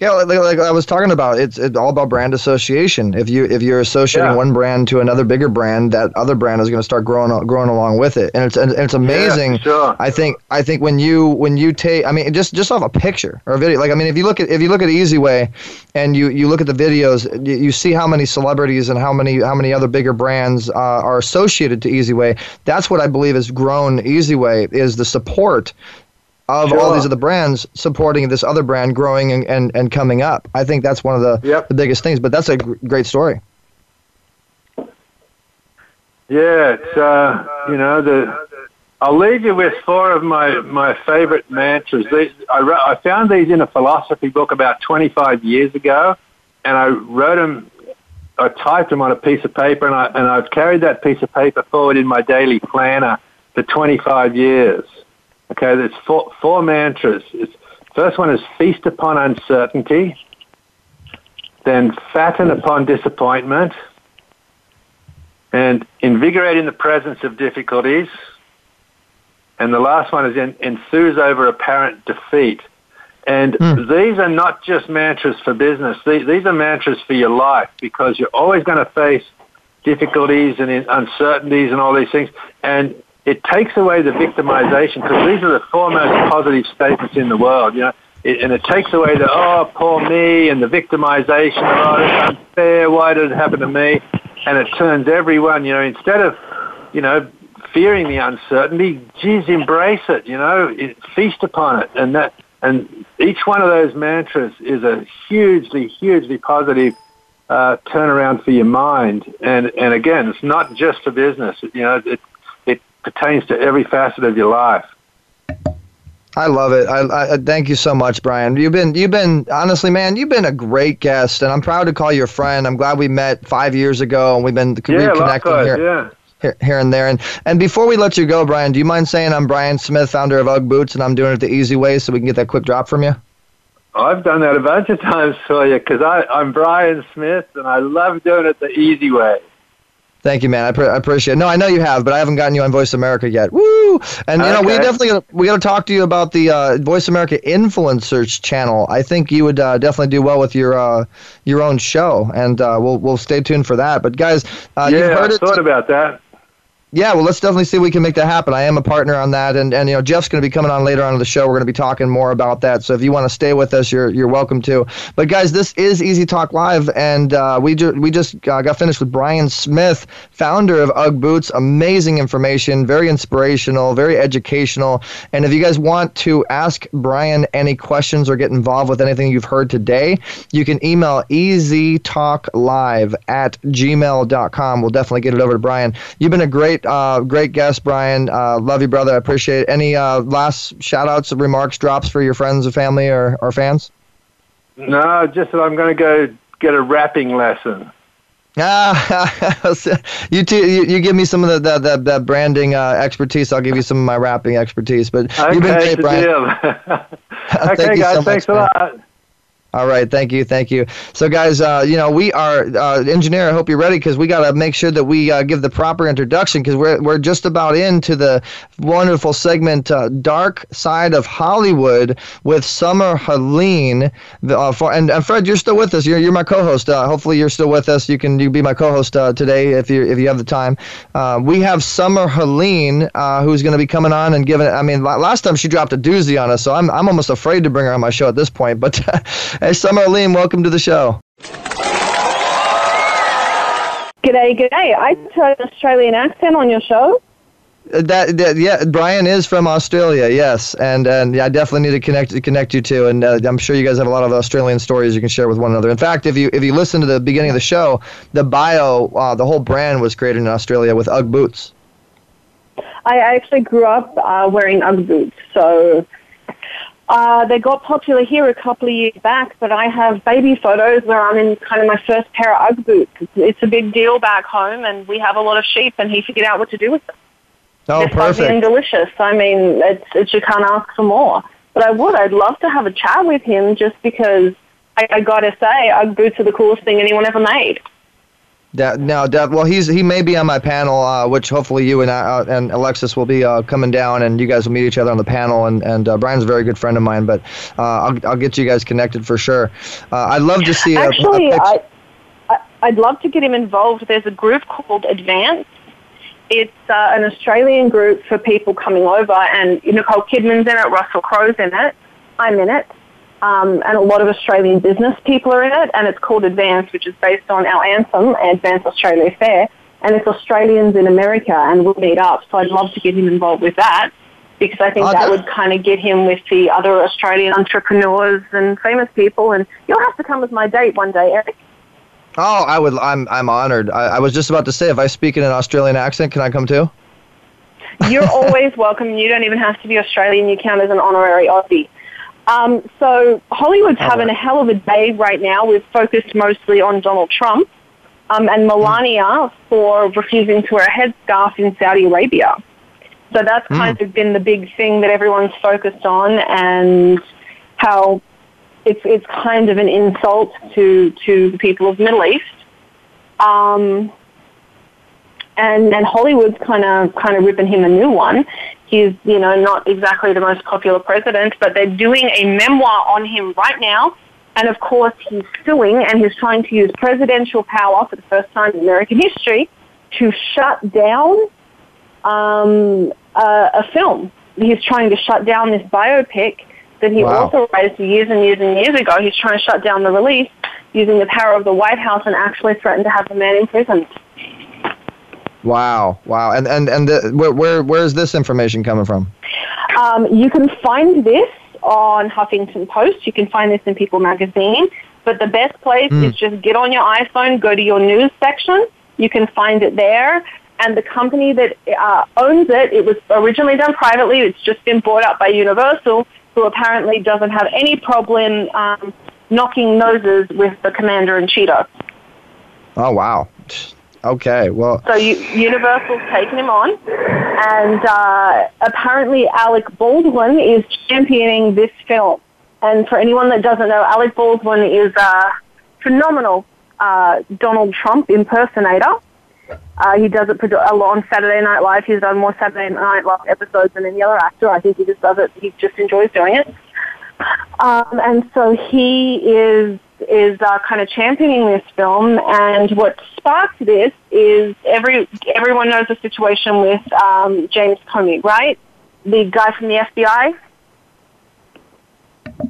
Yeah, like, like, I was talking about, it's it's all about brand association. If you if you're associating Yeah. one brand to another bigger brand, that other brand is going to start growing growing along with it, and it's and it's amazing. sure. I think I think when you when you take, I mean, just just off a picture or a video, like I mean, if you look at if you look at Easy Way, and you you look at the videos, you, you see how many celebrities and how many how many other bigger brands uh, are associated to Easy Way. That's what I believe has grown Easy Way is the support of all these other brands supporting this other brand growing and, and, and coming up. I think that's one of the, Yep. the biggest things, but that's a gr- great story. Yeah, it's uh, you know the. I'll leave you with four of my my favorite mantras. These, I wrote, I found these in a philosophy book about 25 years ago, and I wrote them. I typed them on a piece of paper, and I and I've carried that piece of paper forward in my daily planner for 25 years. Okay, there's four four mantras. It's, first one is feast upon uncertainty, then fatten upon disappointment and invigorate in the presence of difficulties. And the last one is en- enthuse over apparent defeat. And hmm. these are not just mantras for business. These, these are mantras for your life because you're always going to face difficulties and uncertainties and all these things. And it takes away the victimization because these are the four most positive statements in the world. You know, it, and it takes away the oh poor me and the victimization. Oh, it's unfair. Why did it happen to me? And it turns everyone. You know, instead of you know fearing the uncertainty, geez, embrace it. You know, it, feast upon it, and that and each one of those mantras is a hugely, hugely positive uh, turnaround for your mind. And and again, it's not just for business. You know, it pertains to every facet of your life. I love it. I, I thank you so much, Brian. You've been you've been honestly, man, you've been a great guest, and I'm proud to call you a friend. I'm glad we met five years ago, and we've been Yeah, reconnecting here, Yeah. here, here and there. And and before we let you go, Brian, do you mind saying I'm Brian Smith, founder of UGG Boots, and I'm doing it the easy way, so we can get that quick drop from you? I've done that a bunch of times for you because I'm Brian Smith and I love doing it the easy way. Thank you, man. I, pre- I appreciate it. No, I know you have, but I haven't gotten you on Voice America yet. Woo! And you know, we definitely gotta, we got to talk to you about the uh, Voice America Influencers channel. I think you would uh, definitely do well with your uh, your own show, and uh, we'll we'll stay tuned for that. But guys, uh, yeah, you've heard I it. thought about that. Yeah, well, let's definitely see if we can make that happen. I am a partner on that, and, and you know Jeff's going to be coming on later on the show. We're going to be talking more about that. So if you want to stay with us, you're you're welcome to. But guys, this is Easy Talk Live, and uh, we ju- we just uh, got finished with Brian Smith, founder of UGG Boots. Amazing information, very inspirational, very educational. And if you guys want to ask Brian any questions or get involved with anything you've heard today, you can email easytalklive at gmail.com. We'll definitely get it over to Brian. You've been a great, uh, great guest, Brian. Uh, love you, brother. I appreciate it. Any uh, last shout outs, remarks, drops for your friends or family or, or fans? No, just that I'm going to go get a rapping lesson. Ah, you, you you give me some of the the, the, the branding uh, expertise. I'll give you some of my rapping expertise. But you've been Okay, great, Brian. okay, guys, so much, thanks a man. lot. All right, thank you, thank you. So, guys, uh, you know, we are uh, engineer. I hope you're ready because we got to make sure that we uh, give the proper introduction because we're we're just about into the wonderful segment uh, "Dark Side of Hollywood" with Summer Helene. Uh, for and, and Fred, you're still with us. You're you're my co-host. Uh, hopefully, you're still with us. You can you be my co-host today if you if you have the time. We have Summer Helene who's going to be coming on and giving. I mean, last time she dropped a doozy on us, so I'm I'm almost afraid to bring her on my show at this point. But hey, Summer Helene, welcome to the show. G'day, g'day. I heard an Australian accent on your show. Uh, That, that yeah, Brian is from Australia, yes, and and yeah, I definitely need to connect connect you two, and uh, I'm sure you guys have a lot of Australian stories you can share with one another. In fact, if you if you listen to the beginning of the show, the bio, uh, the whole brand was created in Australia with UGG boots. I actually grew up uh, wearing UGG boots, so Uh, they got popular here a couple of years back, but I have baby photos where I'm in kind of my first pair of UGG boots. It's, a big deal back home, and we have a lot of sheep, and he figured out what to do with them. Oh, They're fuzzy and perfect. delicious. I mean, it's, it's you can't ask for more. But I would. I'd love to have a chat with him just because I, I got to say, UGG boots are the coolest thing anyone ever made. That, no, Dev, well, he's he may be on my panel, uh, which hopefully you and I, uh, and Alexis will be uh, coming down, and you guys will meet each other on the panel. And and uh, Brian's a very good friend of mine, but uh, I'll I'll get you guys connected for sure. Uh, I'd love to see Actually, a I, I, I'd love to get him involved. There's a group called Advance. It's uh, an Australian group for people coming over, and Nicole Kidman's in it, Russell Crowe's in it, I'm in it, um, and a lot of Australian business people are in it, and it's called Advance, which is based on our anthem, Advance Australia Fair, and it's Australians in America, and we'll meet up. So I'd love to get him involved with that because I think Oh, that would kind of get him with the other Australian entrepreneurs and famous people. And you'll have to come as my date one day, Eric. Oh, I would. I'm I'm honored. I, I was just about to say, if I speak in an Australian accent, can I come too? You're always welcome. You don't even have to be Australian. You count as an honorary Aussie. Um, so Hollywood's All having right. a hell of a day right now. We've focused mostly on Donald Trump um, and Melania for refusing to wear a headscarf in Saudi Arabia. So that's kind of been the big thing that everyone's focused on, and how it's it's kind of an insult to to the people of the Middle East. Um, and and Hollywood's kind of kind of ripping him a new one. He's you know not exactly the most popular president, but they're doing a memoir on him right now. And of course, he's suing and he's trying to use presidential power for the first time in American history to shut down um, a, a film. He's trying to shut down this biopic that he Wow. authorized years and years and years ago. He's trying to shut down the release using the power of the White House and actually threatened to have the man imprisoned. Wow, wow. And and and the, where where where is this information coming from? Um, you can find this on Huffington Post. You can find this in People Magazine. But the best place is just get on your iPhone, go to your news section. You can find it there. And the company that uh, owns it, it was originally done privately. It's just been bought up by Universal, who apparently doesn't have any problem um, knocking noses with the commander and Cheeto. Oh wow. Okay. Well, So Universal's taken him on, and uh, apparently Alec Baldwin is championing this film. And for anyone that doesn't know, Alec Baldwin is a phenomenal uh, Donald Trump impersonator. Uh, he does it a lot on Saturday Night Live. He's done more Saturday Night Live episodes than any other actor. I think he just does it. He just enjoys doing it. Um, and so he is is uh, kind of championing this film. And what sparked this is every everyone knows the situation with um, James Comey, right? The guy from the FBI.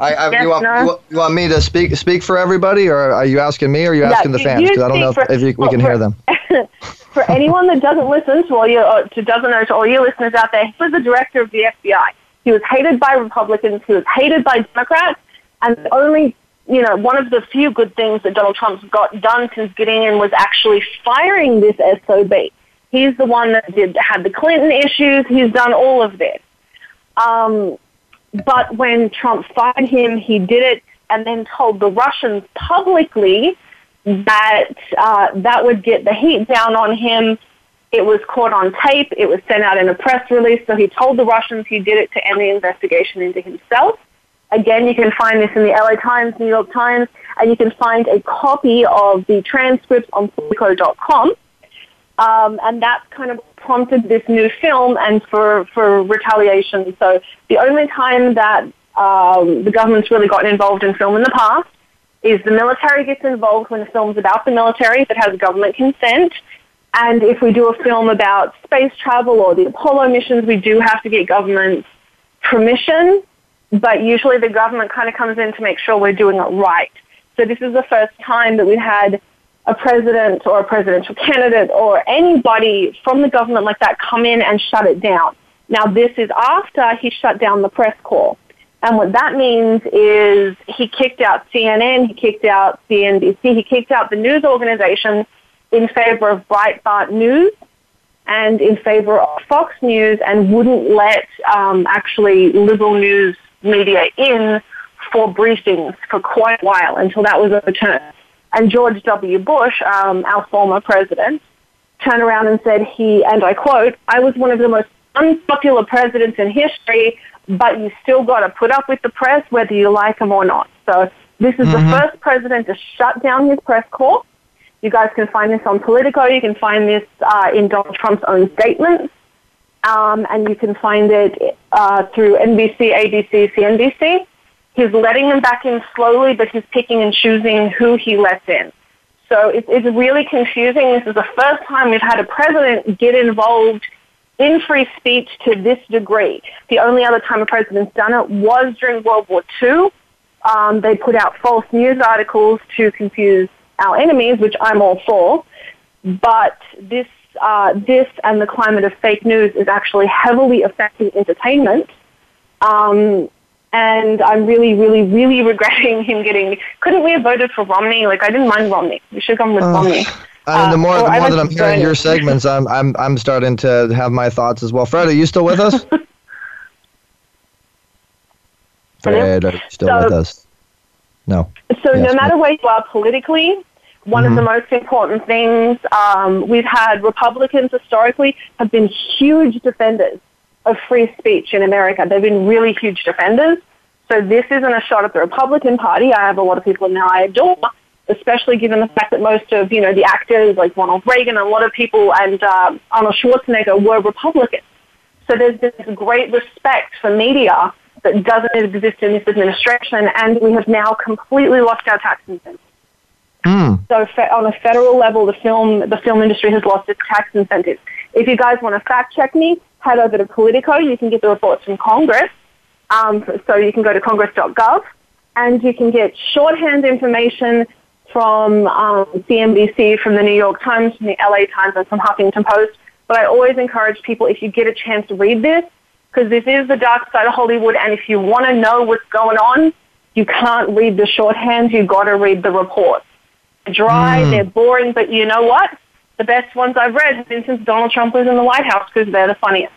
I, I Yes, you, want, no. you want me to speak speak for everybody, or are you asking me, or are you Yeah, asking the fans? Because I don't know if, for- if you, we can for- hear them. For anyone that doesn't listen to all your uh, to doesn't know to all your listeners out there, he was the director of the FBI. He was hated by Republicans. He was hated by Democrats, and the only you know one of the few good things that Donald Trump's got done since getting in was actually firing this SOB. He's the one that did had the Clinton issues. He's done all of this. Um, but when Trump fired him, he did it and then told the Russians publicly that uh, that would get the heat down on him. It was caught on tape. It was sent out in a press release. So he told the Russians he did it to end the investigation into himself. Again, you can find this in the LA Times, New York Times, and you can find a copy of the transcripts on Politico.com. Um, and that kind of prompted this new film and for, for retaliation. So the only time that um, the government's really gotten involved in film in the past is the military gets involved when the film's about the military it has government consent. And if we do a film about space travel or the Apollo missions, we do have to get government permission. But usually the government kind of comes in to make sure we're doing it right. So this is the first time that we've had a president or a presidential candidate or anybody from the government like that come in and shut it down. Now this is after he shut down the press corps. And what that means is he kicked out CNN, he kicked out CNBC, he kicked out the news organizations in favor of Breitbart News and in favor of Fox News and wouldn't let um, actually liberal news media in for briefings for quite a while until that was overturned. And George W. Bush, um, our former president, turned around and said he, and I quote, I was one of the most unpopular presidents in history, but you still got to put up with the press whether you like them or not. So this is Mhm. the first president to shut down his press corps. You guys can find this on Politico. You can find this uh, in Donald Trump's own statements. Um, and you can find it uh, through NBC, ABC, CNBC. He's letting them back in slowly, but he's picking and choosing who he lets in. So it, it's really confusing. This is the first time we've had a president get involved in free speech to this degree. The only other time a president's done it was during World War II. Um, they put out false news articles to confuse our enemies, which I'm all for. But this, uh, this and the climate of fake news is actually heavily affecting entertainment. Um, and I'm really, really, really regretting him getting. Couldn't we have voted for Romney? Like I didn't mind Romney. We should have gone with Ugh. Romney. Mean, the Uh, more the more that I'm hearing your segments, I'm I'm I'm starting to have my thoughts as well. Fred, are you still with us? Fred, are you still So- with us? No. So Yes, no matter where you are politically, one of the most important things um, we've had Republicans historically have been huge defenders of free speech in America. They've been really huge defenders. So this isn't a shot at the Republican Party. I have a lot of people now I adore, especially given the fact that most of you know the actors like Ronald Reagan, a lot of people, and um, Arnold Schwarzenegger were Republicans. So there's this great respect for media that doesn't exist in this administration, and we have now completely lost our tax incentives. Mm. So fe- on a federal level, the film the film industry has lost its tax incentives. If you guys want to fact check me, head over to Politico. You can get the reports from Congress. Um, so you can go to congress.gov, and you can get shorthand information from um, CNBC, from the New York Times, from the LA Times, and from Huffington Post. But I always encourage people, if you get a chance to read this, because this is the dark side of Hollywood, and if you want to know what's going on, you can't read the shorthand. You've got to read the reports. They're dry, Mm. they're boring, but you know what? The best ones I've read have been since Donald Trump was in the White House because they're the funniest.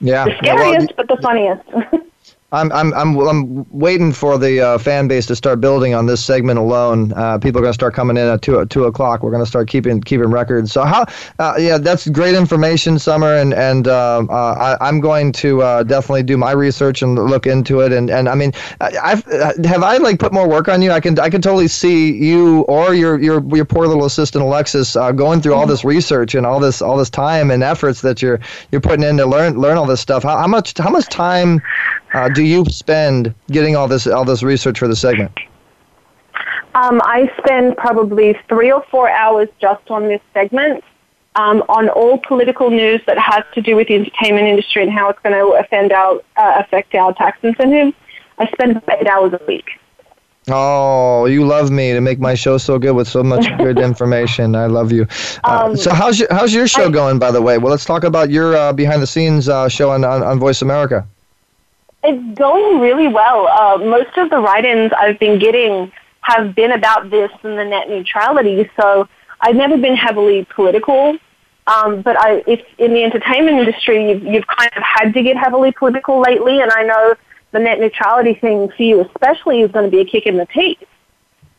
Yeah. The Yeah, well, scariest, but the funniest. I'm I'm I'm I'm waiting for the uh, fan base to start building on this segment alone. Uh, people are going to start coming in at two two o'clock. We're going to start keeping keeping records. So how? Uh, yeah, that's great information, Summer, and and um, uh, I, I'm going to uh, definitely do my research and look into it. And, and I mean, I- I've uh, have I like put more work on you? I can I can totally see you or your your your poor little assistant Alexis uh, going through all this research and all this all this time and efforts that you're you're putting in to learn learn all this stuff. How, how much how much time uh, do you spend getting all this all this research for the segment? Um, I spend probably three or four hours just on this segment, um, on all political news that has to do with the entertainment industry and how it's going to affect our, uh, affect our tax incentives. I spend about eight hours a week. Oh, you love me to make my show so good with so much good information. I love you. Uh, Um, so how's your how's your show I- going, by the way? Well, let's talk about your uh, behind the scenes uh, show on, on on Voice America. It's going really well. Uh, most of the write-ins I've been getting have been about this and the net neutrality. So I've never been heavily political, um, but I, if in the entertainment industry, you've, you've kind of had to get heavily political lately, and I know the net neutrality thing for you especially is going to be a kick in the teeth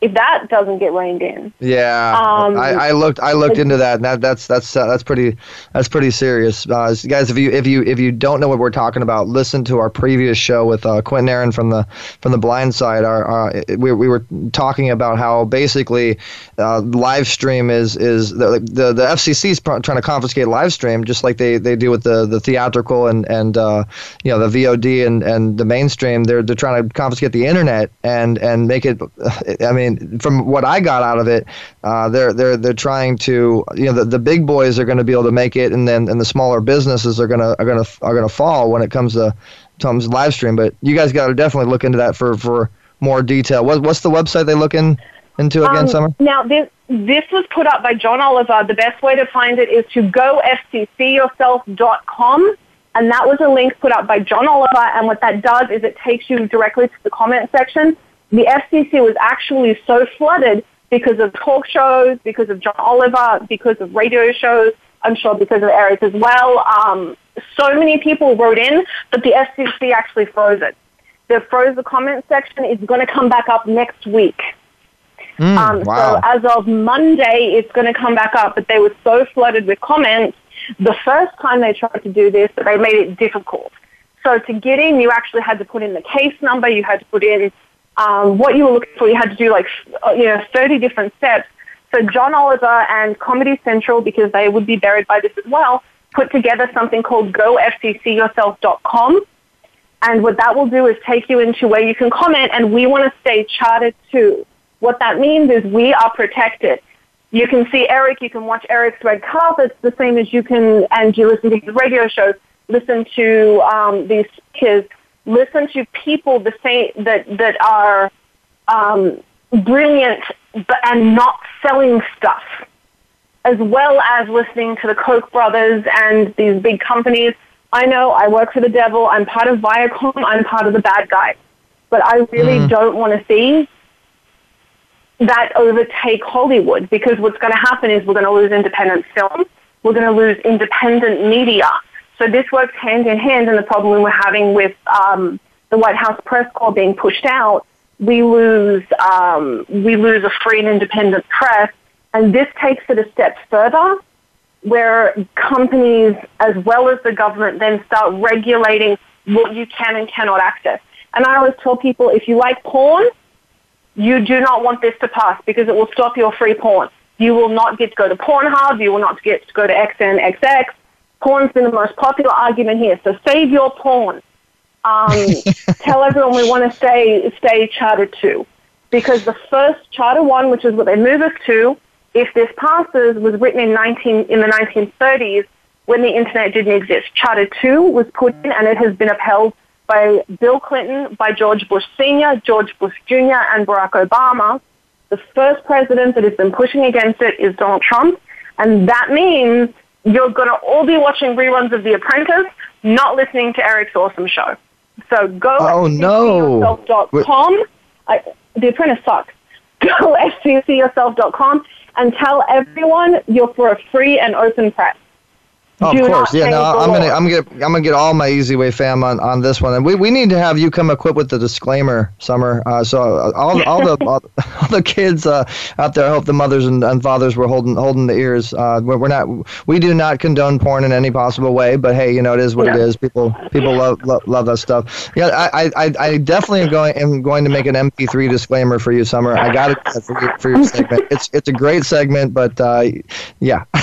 if that doesn't get reined in. Yeah, Um, I, I looked I looked into that. And that that's that's uh, that's pretty that's pretty serious, uh, guys. If you if you if you don't know what we're talking about, listen to our previous show with uh, Quentin Aaron from the from the Blind Side. Our, we we were talking about how basically uh, live stream is is the the, the FCC is trying to confiscate live stream just like they, they do with the, the theatrical and and uh, you know the VOD and, and the mainstream. They're they're trying to confiscate the internet and and make it. I mean, from what I got out of it, uh, they're they're they're trying to you know the, the big boys are going to be able to make it, and then and the smaller businesses are gonna are gonna are gonna fall when it comes to comes live stream. But you guys got to definitely look into that for for more detail. What what's the website they look in, into again, Um, Summer? Now, this, this was put up by John Oliver. The best way to find it is to go gofccyourself.com. And that was a link put up by John Oliver. And what that does is it takes you directly to the comment section. The FCC was actually so flooded because of talk shows, because of John Oliver, because of radio shows, I'm sure because of Eric as well. Um, so many people wrote in, but the FCC actually froze it. the froze the comment section is going to come back up next week. Mm, Um, wow. So as of Monday, it's going to come back up. But they were so flooded with comments the first time they tried to do this that they made it difficult. So to get in, you actually had to put in the case number. You had to put in um, what you were looking for. You had to do like uh, you know 30 different steps. So John Oliver and Comedy Central, because they would be buried by this as well, put together something called GoFCCYourself.com. And what that will do is take you into where you can comment, and we want to stay chartered too. What that means is we are protected. You can see Eric, you can watch Eric's red carpets the same as you can, and you listen to his radio shows, listen to um, these speakers, listen to people the same that that are um, brilliant but and not selling stuff, as well as listening to the Koch brothers and these big companies. I know I work for the devil. I'm part of Viacom. I'm part of the bad guys. But I really don't want to see that overtake Hollywood because what's going to happen is we're going to lose independent film. We're going to lose independent media. So this works hand in hand and the problem we're having with um, the White House press corps being pushed out. We lose, um, we lose a free and independent press. And this takes it a step further where companies as well as the government then start regulating what you can and cannot access. And I always tell people if you like porn, you do not want this to pass because it will stop your free porn. You will not get to go to Pornhub. You will not get to go to XNXX. Porn's been the most popular argument here. So save your porn. Um, tell everyone we want to stay stay Charter two, because the first Charter one, which is what they move us to, if this passes, was written in nineteen in the 1930s when the internet didn't exist. Charter two was put in, and it has been upheld by Bill Clinton, by George Bush Sr., George Bush Jr., and Barack Obama. The first president that has been pushing against it is Donald Trump, and that means you're going to all be watching reruns of The Apprentice, not listening to Eric's awesome show. So go Oh, no. FCCyourself.com. I, the Apprentice sucks. Go FCCyourself.com and tell everyone you're for a free and open press. Oh, of course, yeah. No, I'm gonna. I'm gonna, I'm gonna get all my Easy Way fam on, on this one, and we, we need to have you come equipped with the disclaimer, Summer. Uh, so uh, all, all the all, all the kids uh, out there, I hope the mothers and, and fathers were holding holding the ears. Uh, we're, we're not, we do not condone porn in any possible way, but hey, you know it is what it No. is. People people love, love love that stuff. Yeah, I, I, I- definitely am going am going to make an MP3 disclaimer for you, Summer. I got it for your, for your segment. It's it's a great segment, but uh, yeah.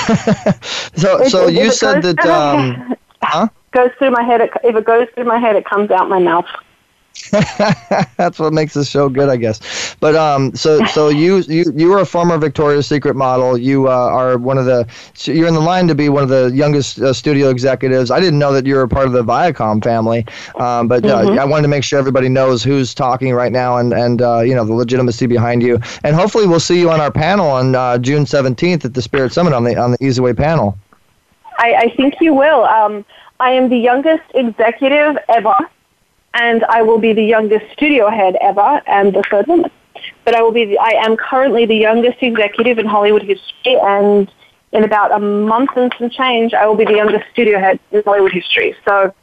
so It- so you it said goes- that. Um, huh? goes through my head. It, if it goes through my head, it comes out my mouth. That's what makes this show good, I guess. But um, so so you you you are a former Victoria's Secret model. You uh, are one of the so you're in the line to be one of the youngest uh, studio executives. I didn't know that you were a part of the Viacom family, um, but uh, Mhm. I wanted to make sure everybody knows who's talking right now and and uh, you know the legitimacy behind you. And hopefully we'll see you on our panel on uh, June 17th at the Spirit Summit on the on the Easy Way panel. I, I think you will. Um, I am the youngest executive ever, and I will be the youngest studio head ever, and the third woman. But I will be. The, I am currently the youngest executive in Hollywood history, and in about a month and some change, I will be the youngest studio head in Hollywood history. So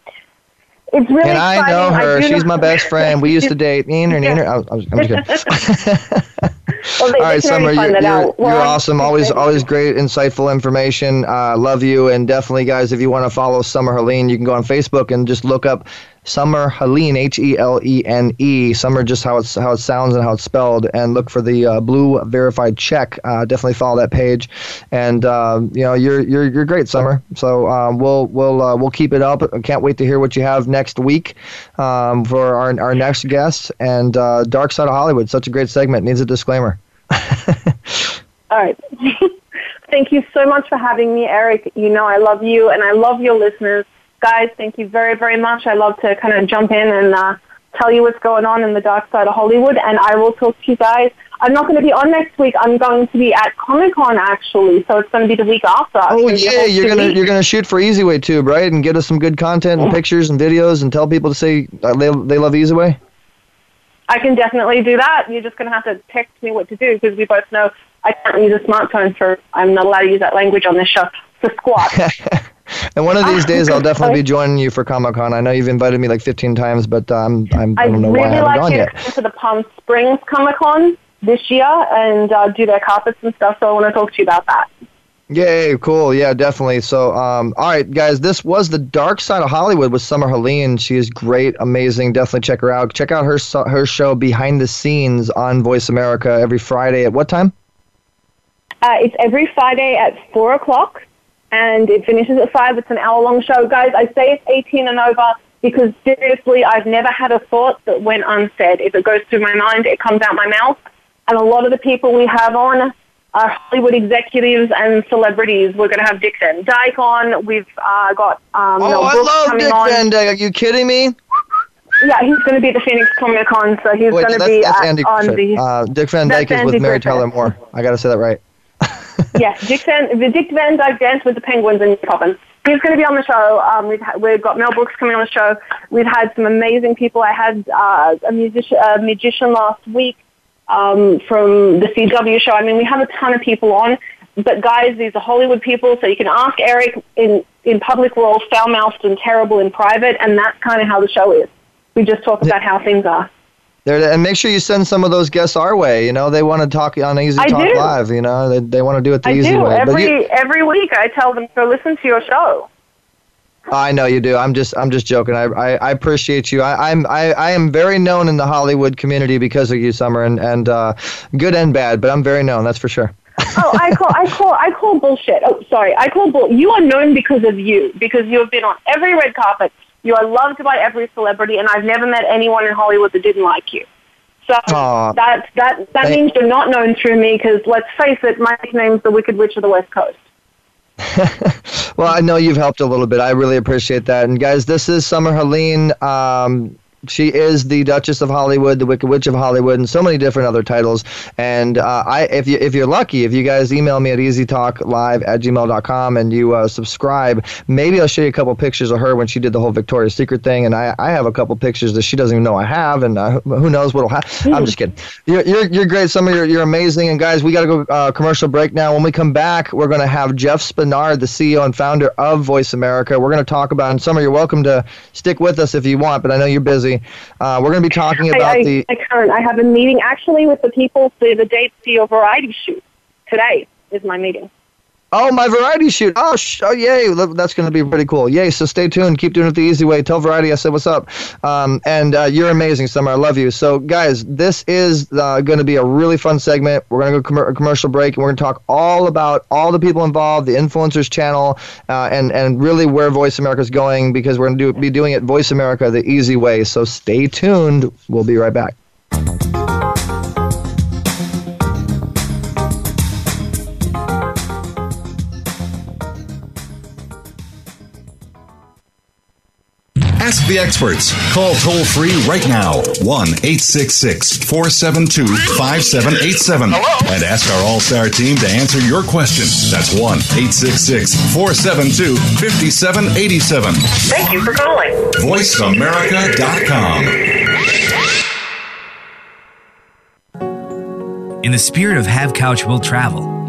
it's really and I know her. do She's know- my best friend. We used to date. Neener, neener. I was, I was, I'm just kidding. Well, they- All right, Summer, you're, you're. Well, you're awesome. Always, always great, insightful information. Uh, love you, and definitely, guys, if you want to follow Summer Helene, you can go on Facebook and just look up Summer Helene, H E L E N E. Summer, just how it's how it sounds and how it's spelled, and look for the uh, blue verified check. Uh, definitely follow that page, and uh, you know you're you're you're great, Summer. So um, we'll we'll uh, we'll keep it up. I can't wait to hear what you have next week um, for our our next guest and uh, Dark Side of Hollywood. Such a great segment. Needs a disclaimer. All right. thank you so much for having me, Eric. You know I love you and I love your listeners. Guys, thank you very, very much. I love to kind of jump in and uh, tell you what's going on in the dark side of Hollywood, and I will talk to you guys. I'm not going to be on next week. I'm going to be at Comic Con actually, so it's going to be the week after. Oh gonna be a yeah, you're gonna weeks. you're gonna shoot for Easy Way too, right? And get us some good content and pictures and videos, and tell people to say uh, they they love Easy Way. I can definitely do that. You're just going to have to text me what to do because we both know I can't use a smartphone for. I'm not allowed to use that language on this show. For squat. And one of these days, I'll definitely be joining you for Comic Con. I know you've invited me like 15 times, but um, I'm, I don't know why I really haven't like gone yet. to come to the Palm Springs Comic Con this year and uh, do their carpets and stuff. So I want to talk to you about that. Yay, cool. Yeah, definitely. So, um, all right, guys, this was The Dark Side of Hollywood with Summer Helene. She is great, amazing. Definitely check her out. Check out her her show Behind the Scenes on Voice America every Friday at what time? Uh, it's every Friday at 4 o'clock and it finishes at 5. It's an hour long show. Guys, I say it's 18 and over because seriously, I've never had a thought that went unsaid. If it goes through my mind, it comes out my mouth. And a lot of the people we have on are Hollywood executives and celebrities. We're going to have Dick Van Dyke on. We've uh, got um, Mel oh, I love Dick. Van Dyke. Are you kidding me? Yeah, he's going to be at the Phoenix Comic Con, so he's Wait, going to be that's at, Andy on the. Uh, Dick Van Dyke is Andy with Mary Griffith. Tyler Moore. I got to say that right. Yes, Dick Van, the Dick Van Dyke Dance with the Penguins in Poppin. He's going to be on the show. Um, we've, ha- we've got Mel Brooks coming on the show. We've had some amazing people. I had uh, a, musician, a magician last week um, from the CW show. I mean, we have a ton of people on. But guys, these are Hollywood people, so you can ask Eric in, in public, we're all foul-mouthed and terrible in private, and that's kind of how the show is. We just talk about how things are. There, and make sure you send some of those guests our way. You know, they want to talk on Easy I Talk do. Live. You know, they, they want to do it the I easy do. way. Every, you, every week I tell them, to listen to your show. I know you do. I'm just I'm just joking. I I, I appreciate you. I, I'm I, I am very known in the Hollywood community because of you, Summer, and and uh, good and bad. But I'm very known. That's for sure. oh, I call, I call, I call bullshit. Oh, sorry, I call bull. You are known because of you, because you have been on every red carpet. You are loved by every celebrity, and I've never met anyone in Hollywood that didn't like you. So Aw. that that that Thank- means you're not known through me. Because let's face it, my nickname's the Wicked Witch of the West Coast. Well, I know you've helped a little bit. I really appreciate that. And guys, this is Summer Helene. Um, she is the Duchess of Hollywood, the Wicked Witch of Hollywood, and so many different other titles. And uh, I, if you if you're lucky, if you guys email me at easytalklive at gmail.com and you uh, subscribe, maybe I'll show you a couple pictures of her when she did the whole Victoria's Secret thing. And I, I have a couple pictures that she doesn't even know I have, and uh, who knows what'll happen. I'm just kidding. You're, you're, you're great, Summer. You're, you're amazing. And guys, we got to go uh, commercial break now. When we come back, we're going to have Jeff Spenard, the CEO and founder of Voice America. We're going to talk about, and Summer, you're welcome to stick with us if you want, but I know you're busy. Uh, we're going to be talking about I, I, the. I can't. I have a meeting actually with the people for the Date your variety shoot. Today is my meeting. Oh, my variety shoot. Oh, sh- oh yay. That's going to be pretty cool. Yay. So stay tuned. Keep doing it the easy way. Tell Variety I said what's up. Um, and uh, you're amazing, Summer. I love you. So, guys, this is uh, going to be a really fun segment. We're going to go commer- commercial break, and we're going to talk all about all the people involved, the influencers channel, uh, and, and really where Voice America is going because we're going to do, be doing it Voice America the easy way. So stay tuned. We'll be right back. Ask the experts. Call toll free right now 1 866 472 5787 and ask our All Star team to answer your question. That's 1 866 472 5787. Thank you for calling. VoiceAmerica.com. In the spirit of Have Couch Will Travel,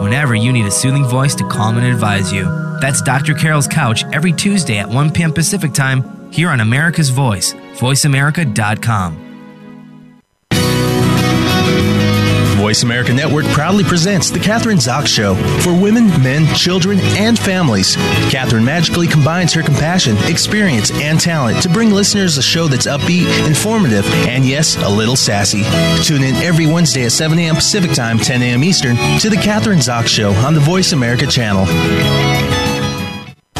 whenever you need a soothing voice to calm and advise you. That's Dr. Carol's Couch every Tuesday at 1 p.m. Pacific Time here on America's Voice, voiceamerica.com. Voice America Network proudly presents The Kathryn Zox Show for women, men, children, and families. Kathryn magically combines her compassion, experience, and talent to bring listeners a show that's upbeat, informative, and yes, a little sassy. Tune in every Wednesday at 7 a.m. Pacific Time, 10 a.m. Eastern to The Kathryn Zox Show on the Voice America channel.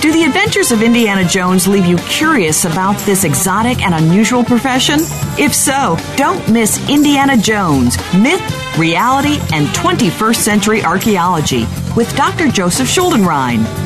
Do the adventures of Indiana Jones leave you curious about this exotic and unusual profession? If so, don't miss Indiana Jones Myth, Reality, and 21st Century Archaeology with Dr. Joseph Schuldenrein.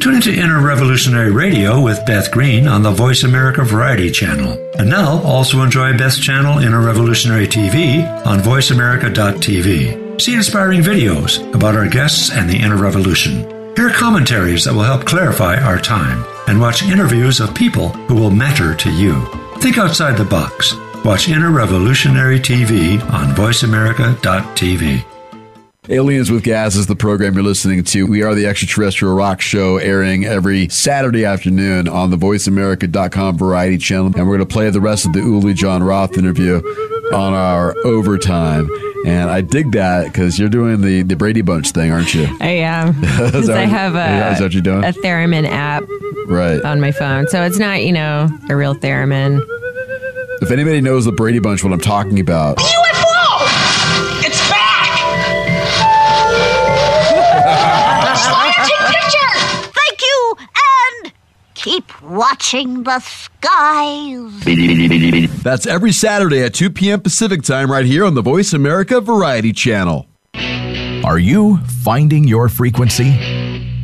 Tune into Inner Revolutionary Radio with Beth Green on the Voice America Variety Channel. And now also enjoy Beth's channel Inner Revolutionary TV on voiceamerica.tv. See inspiring videos about our guests and the inner revolution. Hear commentaries that will help clarify our time. And watch interviews of people who will matter to you. Think outside the box. Watch Inner Revolutionary TV on voiceamerica.tv. Aliens with Gas is the program you're listening to. We are the extraterrestrial rock show airing every Saturday afternoon on the voiceamerica.com variety channel. And we're going to play the rest of the Uli Jon Roth interview on our overtime. And I dig that because you're doing the, the Brady Bunch thing, aren't you? I am. Is 'Cause that I have a, yeah, is that you're doing? a theremin app Right. on my phone. So it's not, you know, a real theremin. If anybody knows the Brady Bunch, what I'm talking about, keep watching the skies. that's every Saturday at 2 p.m. Pacific time right here on the Voice America Variety Channel. Are you finding your frequency?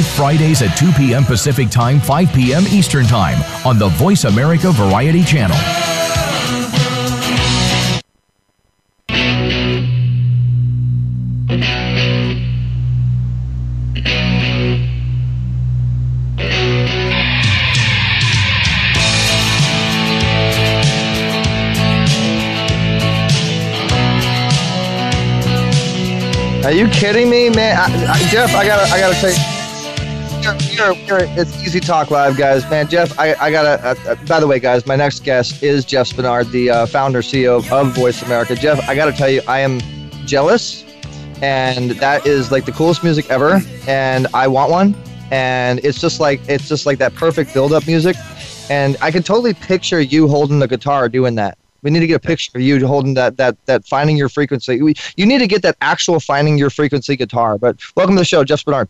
Fridays at 2 p.m. Pacific Time, 5 p.m. Eastern Time on the Voice America Variety Channel. Are you kidding me, man? I, I, Jeff, I gotta, I gotta tell you're, you're, it's Easy Talk Live, guys. Man, Jeff, I, I gotta. Uh, uh, by the way, guys, my next guest is Jeff Spenard, the uh, founder CEO of, Voice America. Jeff, I gotta tell you, I am jealous, and that is like the coolest music ever, and I want one. And it's just like it's just like that perfect build-up music, and I can totally picture you holding the guitar doing that. We need to get a picture of you holding that that that finding your frequency. We, you need to get that actual finding your frequency guitar. But welcome to the show, Jeff Spenard.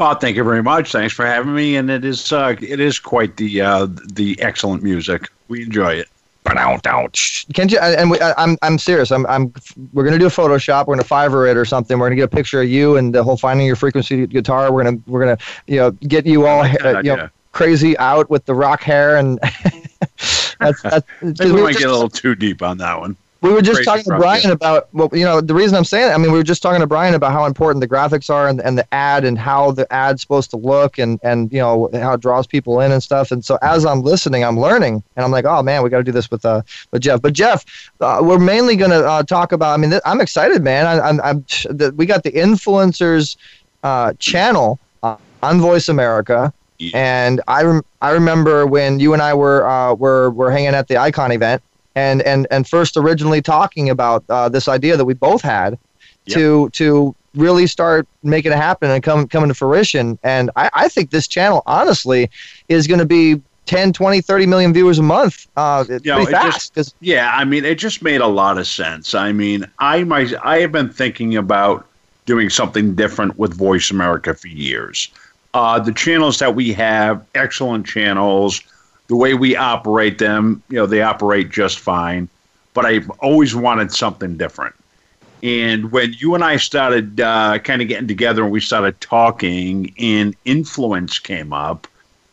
Oh, thank you very much. Thanks for having me. And it is uh, it is quite the uh, the excellent music. We enjoy it. Can't you? And we, I- I'm I'm serious. I'm I'm. We're gonna do a Photoshop. We're gonna Fiverr it or something. We're gonna get a picture of you and the whole finding your frequency guitar. We're gonna we're gonna you know get you all like uh, you know crazy out with the rock hair and that's that's. We might get a little too deep on that one. We were just talking to Brian yeah. about well, you know, the reason I'm saying. It, I mean, we were just talking to Brian about how important the graphics are and, and the ad and how the ad's supposed to look and and you know how it draws people in and stuff. And so as I'm listening, I'm learning, and I'm like, oh man, we got to do this with uh with Jeff. But Jeff, uh, we're mainly going to uh, talk about. I mean, th- I'm excited, man. I, I'm, I'm the, we got the influencers uh, channel on Voice America. And I, rem- I remember when you and I were uh, were were hanging at the Icon event, and and and first originally talking about uh, this idea that we both had to to really start making it happen and come come into fruition. And I, I think this channel, honestly, is going to be 10, 20, 30 million viewers a month. Uh, You know, pretty it fast. just- yeah, I mean, it just made a lot of sense. I mean, I my, I have been thinking about doing something different with Voice America for years. Uh, the channels that we have, excellent channels. The way we operate them, you know, they operate just fine. But I've always wanted something different. And when you and I started uh, kind of getting together and we started talking, and influence came up,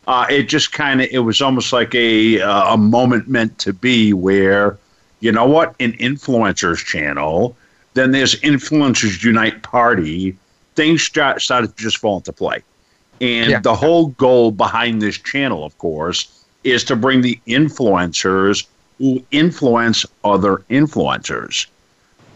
uh, it just kind of it was almost like a uh, a moment meant to be where you know what an influencers channel then there's influencers unite party things start, started to just fall into play. And Yeah. the whole goal behind this channel, of course, is to bring the influencers who influence other influencers.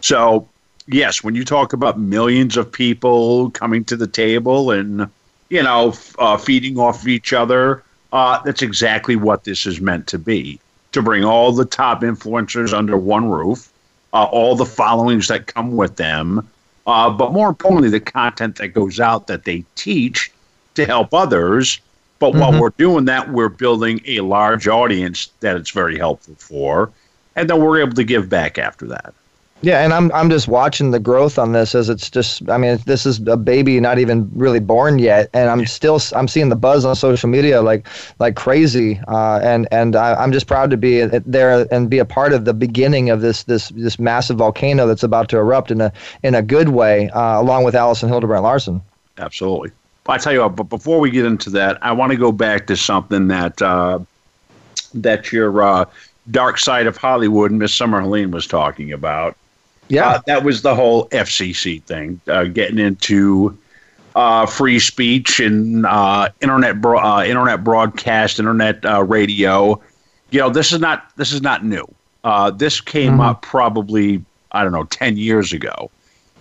So, yes, when you talk about millions of people coming to the table and, you know, uh, feeding off of each other, uh, that's exactly what this is meant to be to bring all the top influencers under one roof, uh, all the followings that come with them, uh, but more importantly, the content that goes out that they teach to help others. But while Mhm. we're doing that, we're building a large audience that it's very helpful for, and then we're able to give back after that. Yeah, and I'm I'm just watching the growth on this as it's just I mean this is a baby not even really born yet, and I'm still I'm seeing the buzz on social media like like crazy, uh, and and I, I'm just proud to be there and be a part of the beginning of this this this massive volcano that's about to erupt in a in a good way, uh, along with Allison Hildebrand Larson. Absolutely. But I tell you what, but before we get into that, I want to go back to something that uh, that your uh, dark side of Hollywood, Miss Summer Helene, was talking about. Yeah, Uh, that was the whole FCC thing, uh, getting into uh, free speech and uh, internet bro- uh, internet broadcast, internet uh, radio. You know, this is not this is not new. Uh, this came up probably I don't know ten years ago,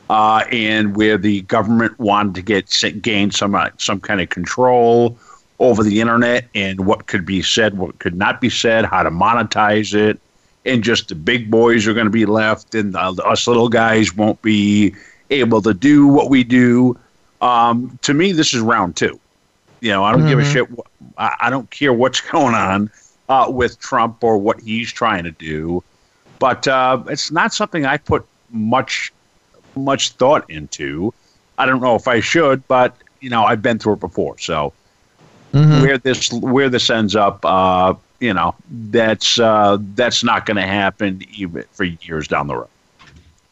uh, and where the government wanted to get gain some uh, some kind of control over the internet and what could be said, what could not be said, how to monetize it and just the big boys are going to be left, and uh, us little guys won't be able to do what we do. Um, to me, this is round two. You know, I don't give a Mhm. shit. I, I don't care what's going on uh, with Trump or what he's trying to do, but uh, it's not something I put much much thought into. I don't know if I should, but you know, I've been through it before, so Mhm. where this where this ends up, uh, you know, that's uh, that's not going to happen even for years down the road.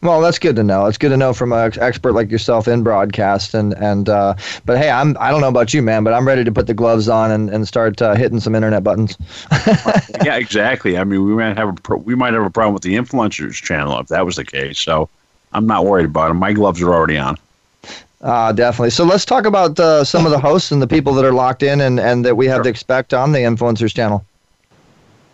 Well, that's good to know. It's good to know from an expert like yourself in broadcast, and and uh, but hey, I'm I don't know about you, man, but I'm ready to put the gloves on and, and start uh, hitting some internet buttons. yeah, exactly. I mean, we might have a pro- we might have a problem with the influencers channel if that was the case. So I'm not worried about them. My gloves are already on. Uh, definitely. So let's talk about uh, some of the hosts and the people that are locked in and, and that we have to expect on the influencers channel.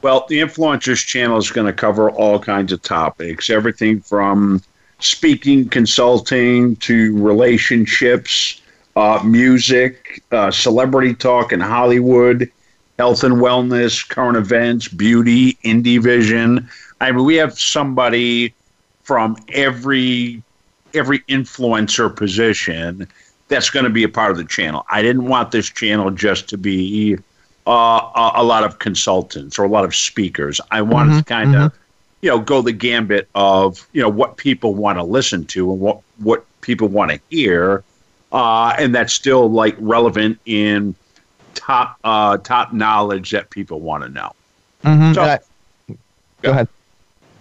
Well, the influencers channel is going to cover all kinds of topics, everything from speaking, consulting to relationships, uh, music, uh, celebrity talk in Hollywood, health and wellness, current events, beauty, indie vision. I mean, we have somebody from every every influencer position that's going to be a part of the channel. I didn't want this channel just to be uh, a, a lot of consultants or a lot of speakers. I wanted to Mhm, kind of, you know, go the gambit of you know what people want to listen to and what what people want to hear, uh, and that's still like relevant in top uh, top knowledge that people want to know. Mm-hmm. So- go ahead.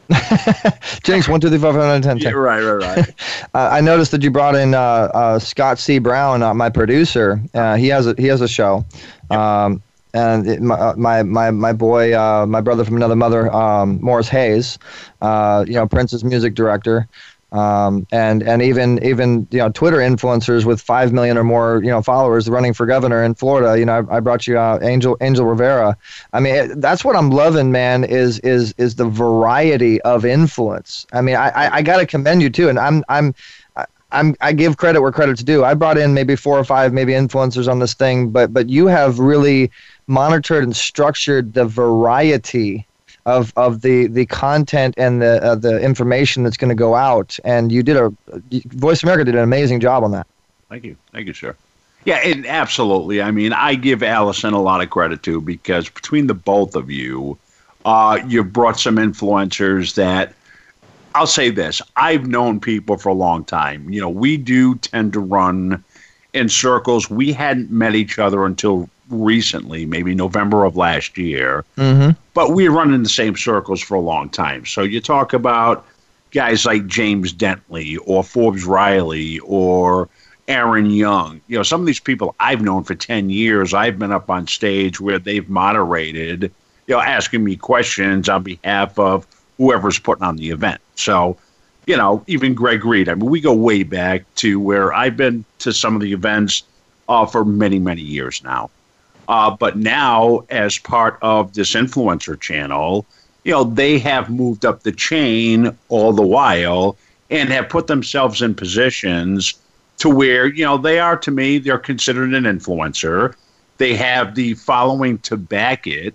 Jinx, one, two, three, four, five, nine, ten, Yeah, ten. right, right, right. Uh, I noticed that you brought in uh, uh, Scott C. Brown, uh, my producer. Uh, he has a he has a show, um, and it, my, uh, my my my boy, uh, my brother from another mother, um, Morris Hayes, uh, you know Prince's music director, um, and and even even you know Twitter influencers with five million or more you know followers running for governor in Florida. You know I, I brought you uh, Angel Angel Rivera. I mean it, that's what I'm loving, man. Is is is the variety of influence. I mean I I, I got to commend you too, and I'm I'm. I'm, I give credit where credit's due. I brought in maybe four or five, maybe influencers on this thing, but but you have really monitored and structured the variety of of the the content and the uh, the information that's going to go out. And you did a Voice America did an amazing job on that. Thank you. Thank you, sir. Yeah, absolutely. I mean, I give Allison a lot of credit too because between the both of you, uh, you've brought some influencers that I'll say this I've known people for a long time. You know, we do tend to run in circles. We hadn't met each other until recently, maybe November of last year Mm-hmm. but we run in the same circles for a long time. So you talk about guys like James Dentley or Forbes Riley or Aaron Young. You know, some of these people I've known for 10 years. I've been up on stage where they've moderated, you know, asking me questions on behalf of whoever's putting on the event. So you know, even Greg Reid. I mean, we go way back to where I've been to some of the events uh, for many, many years now. Uh, but now, as part of this influencer channel, you know, they have moved up the chain all the while and have put themselves in positions to where, you know, they are to me, they're considered an influencer. They have the following to back it.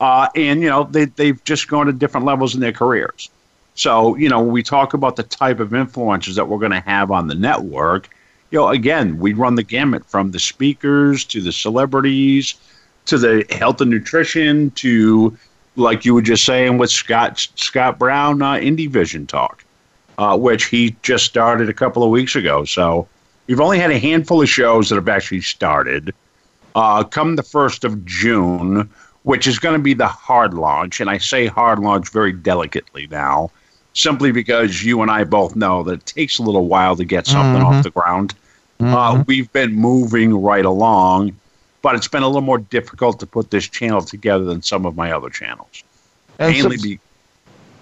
Uh, and, you know, they, they've just gone to different levels in their careers. So, you know, when we talk about the type of influencers that we're going to have on the network, you know, again, we run the gamut from the speakers to the celebrities to the health and nutrition to, like you were just saying with Scott Scott Brown, uh, Indie Vision Talk, uh, which he just started a couple of weeks ago. So we've only had a handful of shows that have actually started. Uh, come the first of June, which is going to be the hard launch, and I say hard launch very delicately now simply because you and I both know that it takes a little while to get something Mhm. off the ground. Uh, Mhm. we've been moving right along, but it's been a little more difficult to put this channel together than some of my other channels. And so- Mainly be,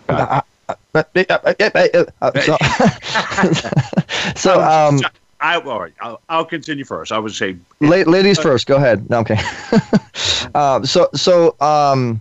Uh, uh, uh, uh, uh, so, so um, I, all right, I'll, I'll continue first. I would say La- ladies first. Go ahead. No, okay. um, so so um,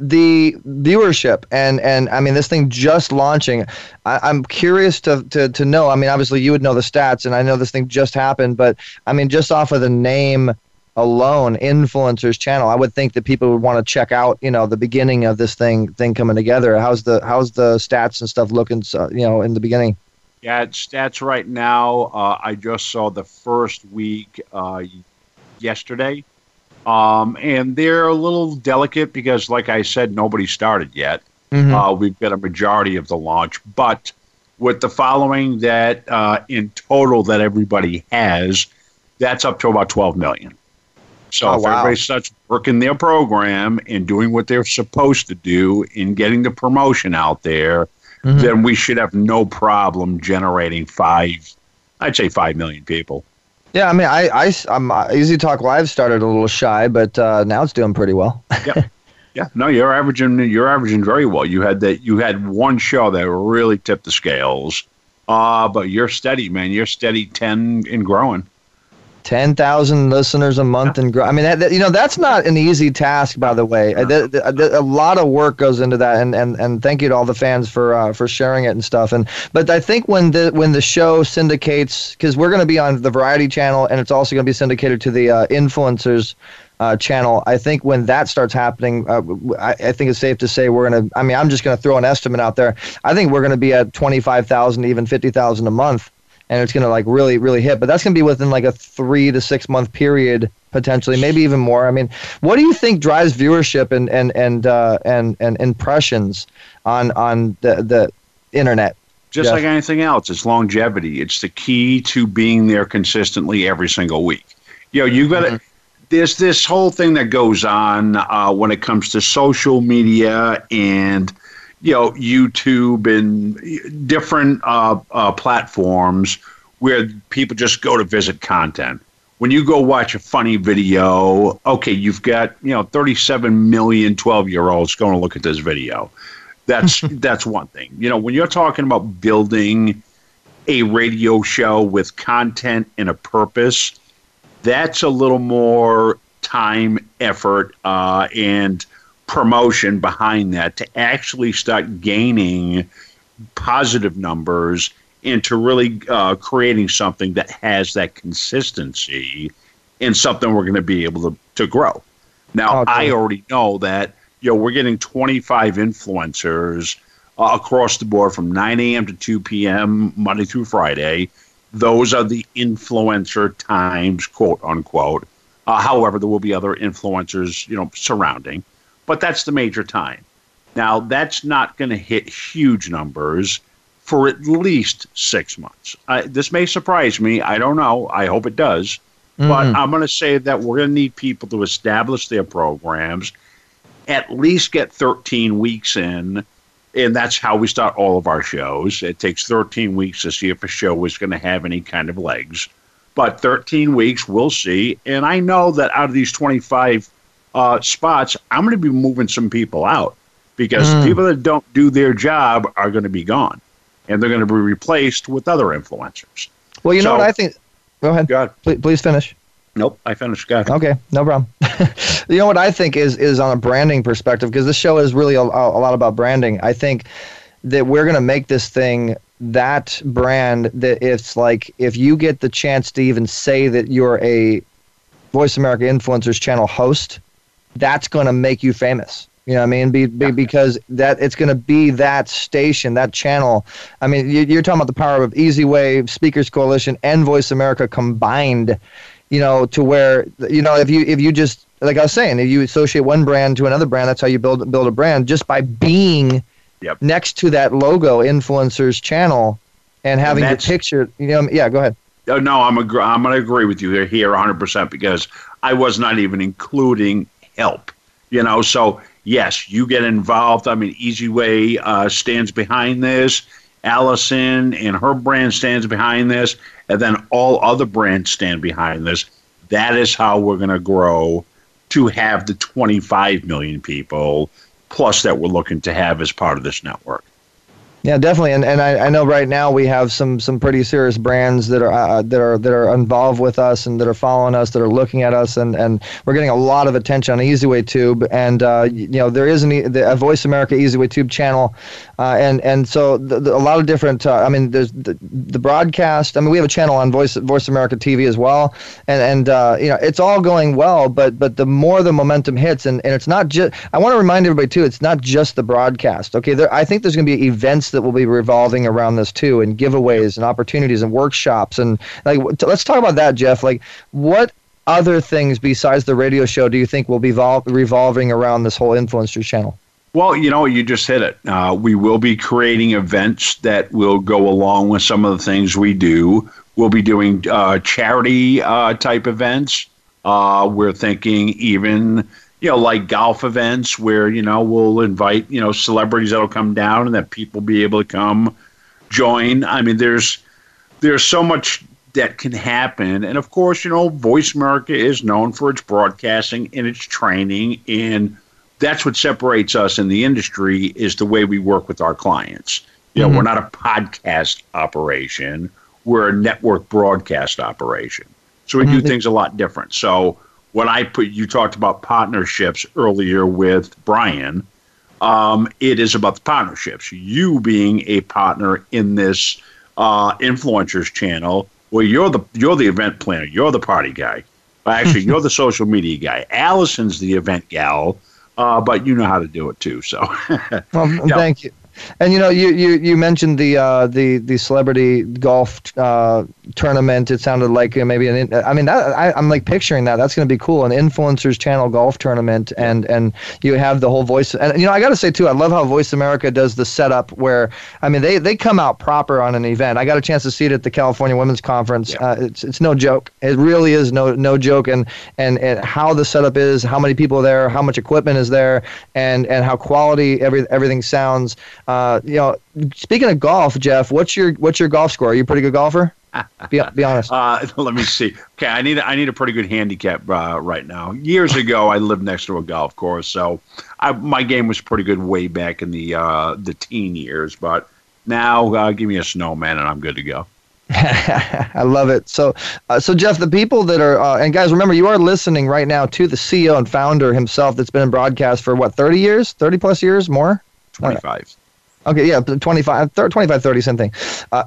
the viewership and and I mean this thing just launching. I, I'm curious to, to to know. I mean, obviously you would know the stats, and I know this thing just happened, but I mean, just off of the name alone, influencers channel, I would think that people would want to check out. You know, the beginning of this thing thing coming together. How's the how's the stats and stuff looking? So, you know, in the beginning. Yeah, stats right now. Uh, I just saw the first week uh, yesterday. Um, and they're a little delicate because, like I said, nobody started yet. Mhm. Uh, we've got a majority of the launch, but with the following that uh, in total that everybody has, that's up to about 12 million. So Oh, if wow. everybody starts working their program and doing what they're supposed to do in getting the promotion out there, Mhm. then we should have no problem generating five, I'd say five million people. Yeah, I mean, I, I, I'm uh, Easy Talk Live started a little shy, but uh, now it's doing pretty well. Yeah, yeah. No, you're averaging. You're averaging very well. You had that. You had one show that really tipped the scales. Uh, but you're steady, man. You're steady, ten and growing. Ten thousand listeners a month and grow. I mean, that, you know, that's not an easy task, by the way. A lot of work goes into that, and, and, and thank you to all the fans for uh, for sharing it and stuff. And but I think when the when the show syndicates, because we're going to be on the Variety Channel, and it's also going to be syndicated to the uh, influencers. Uh, channel. I think when that starts happening, uh, I, I think it's safe to say we're gonna. I mean, I'm just gonna throw an estimate out there. I think we're gonna be at twenty five thousand, even fifty thousand a month and it's going to like really really hit but that's going to be within like a three to six month period potentially maybe even more i mean what do you think drives viewership and and and uh, and, and impressions on on the the internet Just Jeff? like anything else, it's longevity. It's the key to being there consistently every single week. You know, you've got to. There's this whole thing that goes on uh, when it comes to social media and you know YouTube and different uh, uh, platforms where people just go to visit content. When you go watch a funny video, okay, you've got you know 37 million 12 year olds going to look at this video. That's that's one thing. You know, when you're talking about building a radio show with content and a purpose, that's a little more time, effort, uh, and promotion behind that to actually start gaining positive numbers into really uh, creating something that has that consistency and something we're going to be able to, to grow. Now, I already know that you know we're getting 25 influencers uh, across the board from 9 a.m. to 2 p.m. Monday through Friday. Those are the influencer times, quote unquote. Uh, however, there will be other influencers, you know, surrounding, but that's the major time. Now, that's not going to hit huge numbers for at least six months. Uh, this may surprise me. I don't know. I hope it does. But Mhm. I'm going to say that we're going to need people to establish their programs, at least get 13 weeks in. And that's how we start all of our shows. It takes 13 weeks to see if a show is going to have any kind of legs. But 13 weeks, we'll see. And I know that out of these 25 uh, spots, I'm going to be moving some people out because Mm. people that don't do their job are going to be gone. and they're going to be replaced with other influencers. Well, you know what I think. Go ahead. Go ahead. Please, please finish. Nope, I finished. Go ahead. Okay, no problem. you know what I think is is on a branding perspective because this show is really a, a lot about branding. I think that we're going to make this thing that brand that it's like if you get the chance to even say that you're a Voice America Influencers channel host, that's going to make you famous. You know what I mean? Be, be, because that it's going to be that station, that channel. I mean, you, you're talking about the power of Easy Way, Speakers Coalition, and Voice America combined. You know, to where you know if you if you just like I was saying, if you associate one brand to another brand, that's how you build build a brand just by being next to that logo, influencers channel, and having your picture. You know, yeah. Go ahead. Oh, no, I'm agr- I'm going to agree with you here, here 100% because I was not even including help. You know, so yes, you get involved. I mean, Easy Way uh, stands behind this. Allison and her brand stands behind this, and then all other brands stand behind this. That is how we're going to grow to have the 25 million people plus that we're looking to have as part of this network. Yeah, definitely, and and I, I know right now we have some some pretty serious brands that are uh, that are that are involved with us and that are following us, that are looking at us, and, and we're getting a lot of attention on EasyWay Tube, and uh, you know there is an, a Voice America EasyWay Tube channel, uh, and and so the, the, a lot of different. Uh, I mean, there's the, the broadcast. I mean, we have a channel on Voice Voice America TV as well, and and uh, you know it's all going well, but but the more the momentum hits, and, and it's not just. I want to remind everybody too, it's not just the broadcast. Okay, there, I think there's going to be events that will be revolving around this too, and giveaways and opportunities and workshops, and like let's talk about that, Jeff. Like what other things besides the radio show do you think will be vol- revolving around this whole influencer channel? Well, you know, you just hit it. Uh, we will be creating events that will go along with some of the things we do. We'll be doing uh, charity uh, type events. Uh, we're thinking even, you know, like golf events where, you know, we'll invite, you know, celebrities that'll come down and that people be able to come join. I mean, there's there's so much that can happen. And of course, you know, Voice America is known for its broadcasting and its training and that's what separates us in the industry is the way we work with our clients. You know, Mhm. we're not a podcast operation, we're a network broadcast operation. So we do Mhm. things a lot different. So when I put you talked about partnerships earlier with Brian, um, it is about the partnerships. You being a partner in this uh, influencers channel, where you're the you're the event planner, you're the party guy. Actually, you're the social media guy. Allison's the event gal, uh, but you know how to do it too. So, Well, Yeah. thank you. And you know, you you, you mentioned the uh, the the celebrity golf uh, tournament. It sounded like uh, maybe an. I mean, that, I, I'm like picturing that. That's going to be cool. An influencers channel golf tournament, and and you have the whole voice. And you know, I got to say too, I love how Voice America does the setup. Where I mean, they they come out proper on an event. I got a chance to see it at the California Women's Conference. Uh, it's it's no joke. It really is no no joke. And and and how the setup is, how many people are there, how much equipment is there, and and how quality every everything sounds. Uh, you know, speaking of golf, Jeff, what's your what's your golf score? Are you a pretty good golfer? Be, be honest. Uh, let me see. Okay, I need I need a pretty good handicap uh, right now. Years ago, I lived next to a golf course, so I, my game was pretty good way back in the uh, the teen years. But now, uh, give me a snowman and I'm good to go. I love it. So, uh, so Jeff, the people that are uh, and guys, remember you are listening right now to the CEO and founder himself. That's been in broadcast for what thirty years, thirty plus years, more. Twenty five. Okay, yeah, 25, thir- 25 30, same thing. Uh,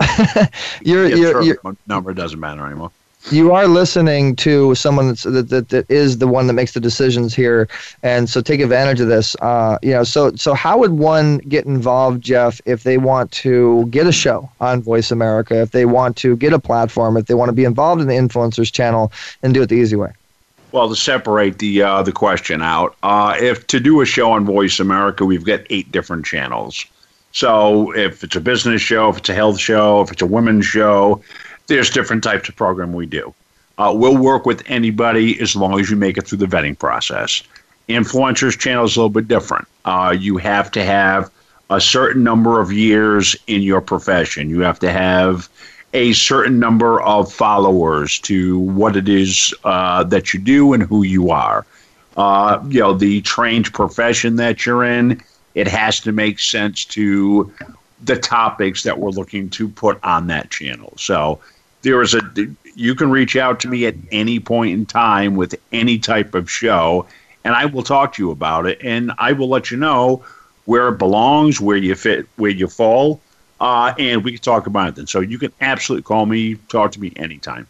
you're, Yeah, you're, you're, number doesn't matter anymore. you are listening to someone that's, that, that, that is the one that makes the decisions here and so take advantage of this uh, you know so so how would one get involved jeff if they want to get a show on voice america if they want to get a platform if they want to be involved in the influencers channel and do it the easy way Well, to separate the uh, the question out, uh, if to do a show on Voice America, we've got eight different channels. So if it's a business show, if it's a health show, if it's a women's show, there's different types of program we do. Uh, we'll work with anybody as long as you make it through the vetting process. Influencers channel is a little bit different. Uh, you have to have a certain number of years in your profession. You have to have a certain number of followers to what it is uh, that you do and who you are. Uh, you know, the trained profession that you're in, it has to make sense to the topics that we're looking to put on that channel. So there is a you can reach out to me at any point in time with any type of show and I will talk to you about it and I will let you know where it belongs, where you fit, where you fall, uh, and we can talk about it then. So you can absolutely call me, talk to me anytime.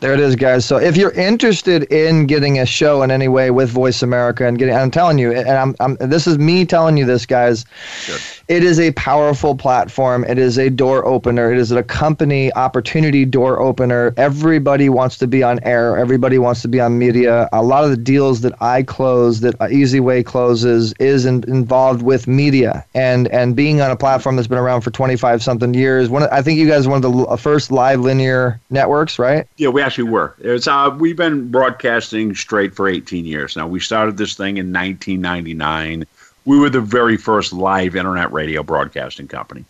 There it is, guys. So if you're interested in getting a show in any way with Voice America and getting, I'm telling you, and I'm, I'm this is me telling you this, guys. Sure. It is a powerful platform. It is a door opener. It is a company opportunity door opener. Everybody wants to be on air. Everybody wants to be on media. A lot of the deals that I close, that Easy Way closes, is in, involved with media and and being on a platform that's been around for 25 something years. One, I think you guys are one of the first live linear networks, right? Yeah, we actually were. It's uh, we've been broadcasting straight for 18 years now. We started this thing in 1999. We were the very first live internet radio broadcasting company.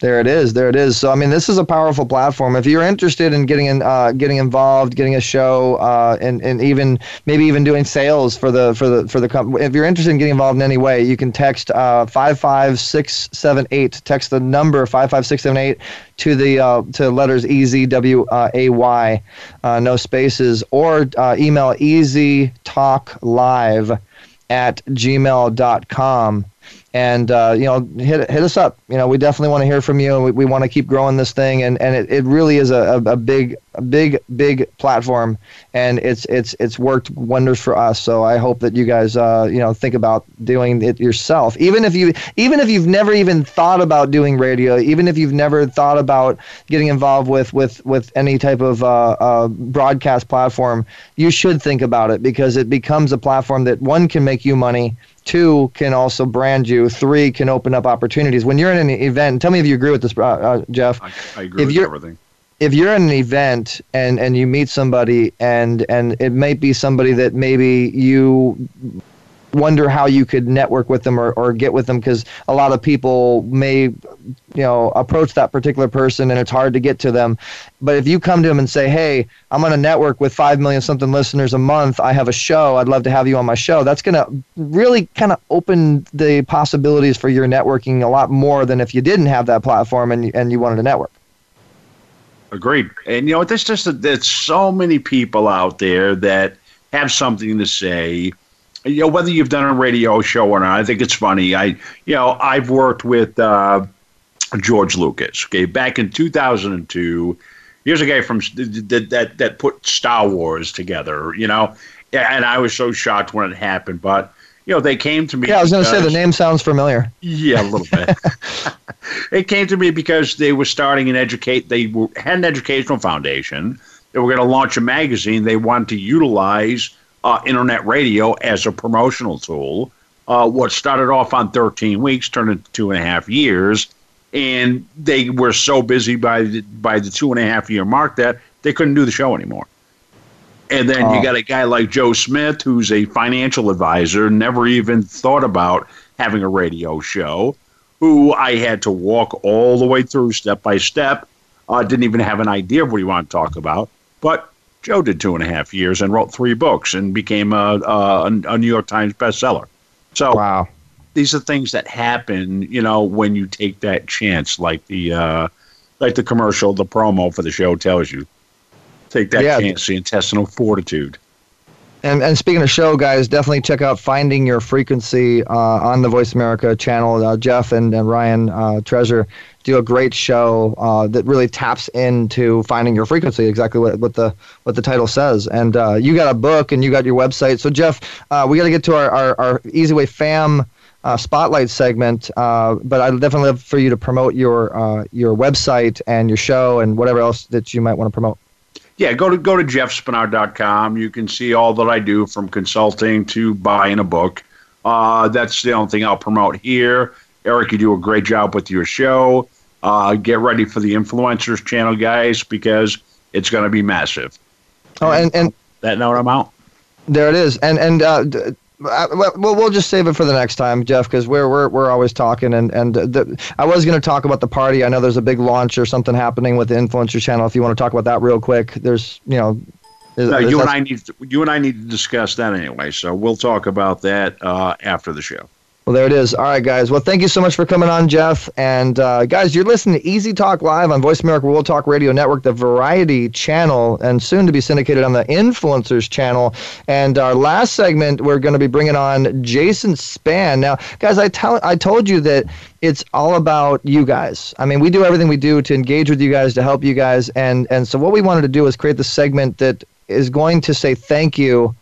There it is. There it is. So I mean, this is a powerful platform. If you're interested in getting in, uh, getting involved, getting a show, uh, and and even maybe even doing sales for the for the for the company. If you're interested in getting involved in any way, you can text uh, five five six seven eight. Text the number five five six seven eight to the uh, to letters E Z W uh, A Y, uh, no spaces, or uh, email easy talk live at gmail.com and uh, you know hit hit us up. You know we definitely want to hear from you we, we want to keep growing this thing and, and it, it really is a, a, a big a big big platform and it's it's it's worked wonders for us. So i hope that you guys uh, you know think about doing it yourself. Even if you even if you've never even thought about doing radio even if you've never thought about getting involved with with with any type of uh, uh, broadcast platform you should think about it because it becomes a platform that one can make you money two can also brand you three can open up opportunities. When you're in an event tell me if you agree with this uh, uh, jeff. I, I agree If with everything. If you're at an event and and you meet somebody and and it might be somebody that maybe you wonder how you could network with them or, or get with them because a lot of people may you know approach that particular person and it's hard to get to them. But if you come to them and say hey i'm on a network with 5 million something listeners a month. I have a show. I'd love to have you on my show. That's going to really kind of open the possibilities for your networking a lot more than if you didn't have that platform and, and you wanted to network Agreed. And you know, there's just there's so many people out there that have something to say. You know, whether you've done a radio show or not, I think it's funny. I, you know, I've worked with uh, George Lucas. Okay, back in 2002, here's a guy from that that that put Star Wars together. You know, and I was so shocked when it happened. But you know, they came to me. yeah i was going to say the name sounds familiar yeah, a little bit. it came to me because they were starting an educate. They were, had an educational foundation. They were going to launch a magazine. They wanted to utilize uh, internet radio as a promotional tool. Uh, what started off on 13 weeks turned into two and a half years, and they were so busy by the, by the two and a half year mark that they couldn't do the show anymore. And then Oh. you got a guy like Joe Smith, who's a financial advisor, never even thought about having a radio show, who I had to walk all the way through step by step. Uh, didn't even have an idea of what he wanted to talk about. But Joe did two and a half years and wrote three books and became a, a, a New York Times bestseller. So wow. these are things that happen, you know, when you take that chance, like the uh, like the commercial, the promo for the show tells you. Take that Yeah. chance, the intestinal fortitude. And, and speaking of show, guys, definitely check out Finding Your Frequency uh, on the Voice America channel. Uh, Jeff and, and Ryan uh, Treasure do a great show uh, that really taps into finding your frequency, exactly what, what the what the title says. And uh, you got a book and you got your website. So Jeff, uh, we got to get to our, our, our Easy Way Fam uh, spotlight segment, uh, but I'd definitely love for you to promote your uh, your website and your show and whatever else that you might want to promote. Yeah, go to go to jeffspenard.com. You can see all that I do from consulting to buying a book. Uh, that's the only thing I'll promote here. Eric, you do a great job with your show. Uh, get ready for the influencers channel, guys, because it's going to be massive. Oh, and, and That note, I'm out. There it is, and and uh, uh, well, we'll just save it for the next time, Jeff, because we're we're we're always talking, and and the, I was going to talk about the party. I know there's a big launch or something happening with the influencer channel. If you want to talk about that real quick, there's you know, is- No, you and I need to, you and I need to discuss that anyway. So we'll talk about that uh, after the show. Well, there it is. All right, guys. Well, thank you so much for coming on, Jeff. And uh, guys, you're listening to Easy Talk Live on Voice America World Talk Radio Network, the Variety Channel, and soon to be syndicated on the Influencers Channel. And our last segment, we're going to be bringing on Jason Spann. Now, guys, I tell I told you that it's all about you guys. I mean, we do everything we do to engage with you guys, to help you guys, and and so what we wanted to do is create the segment that is going to say thank you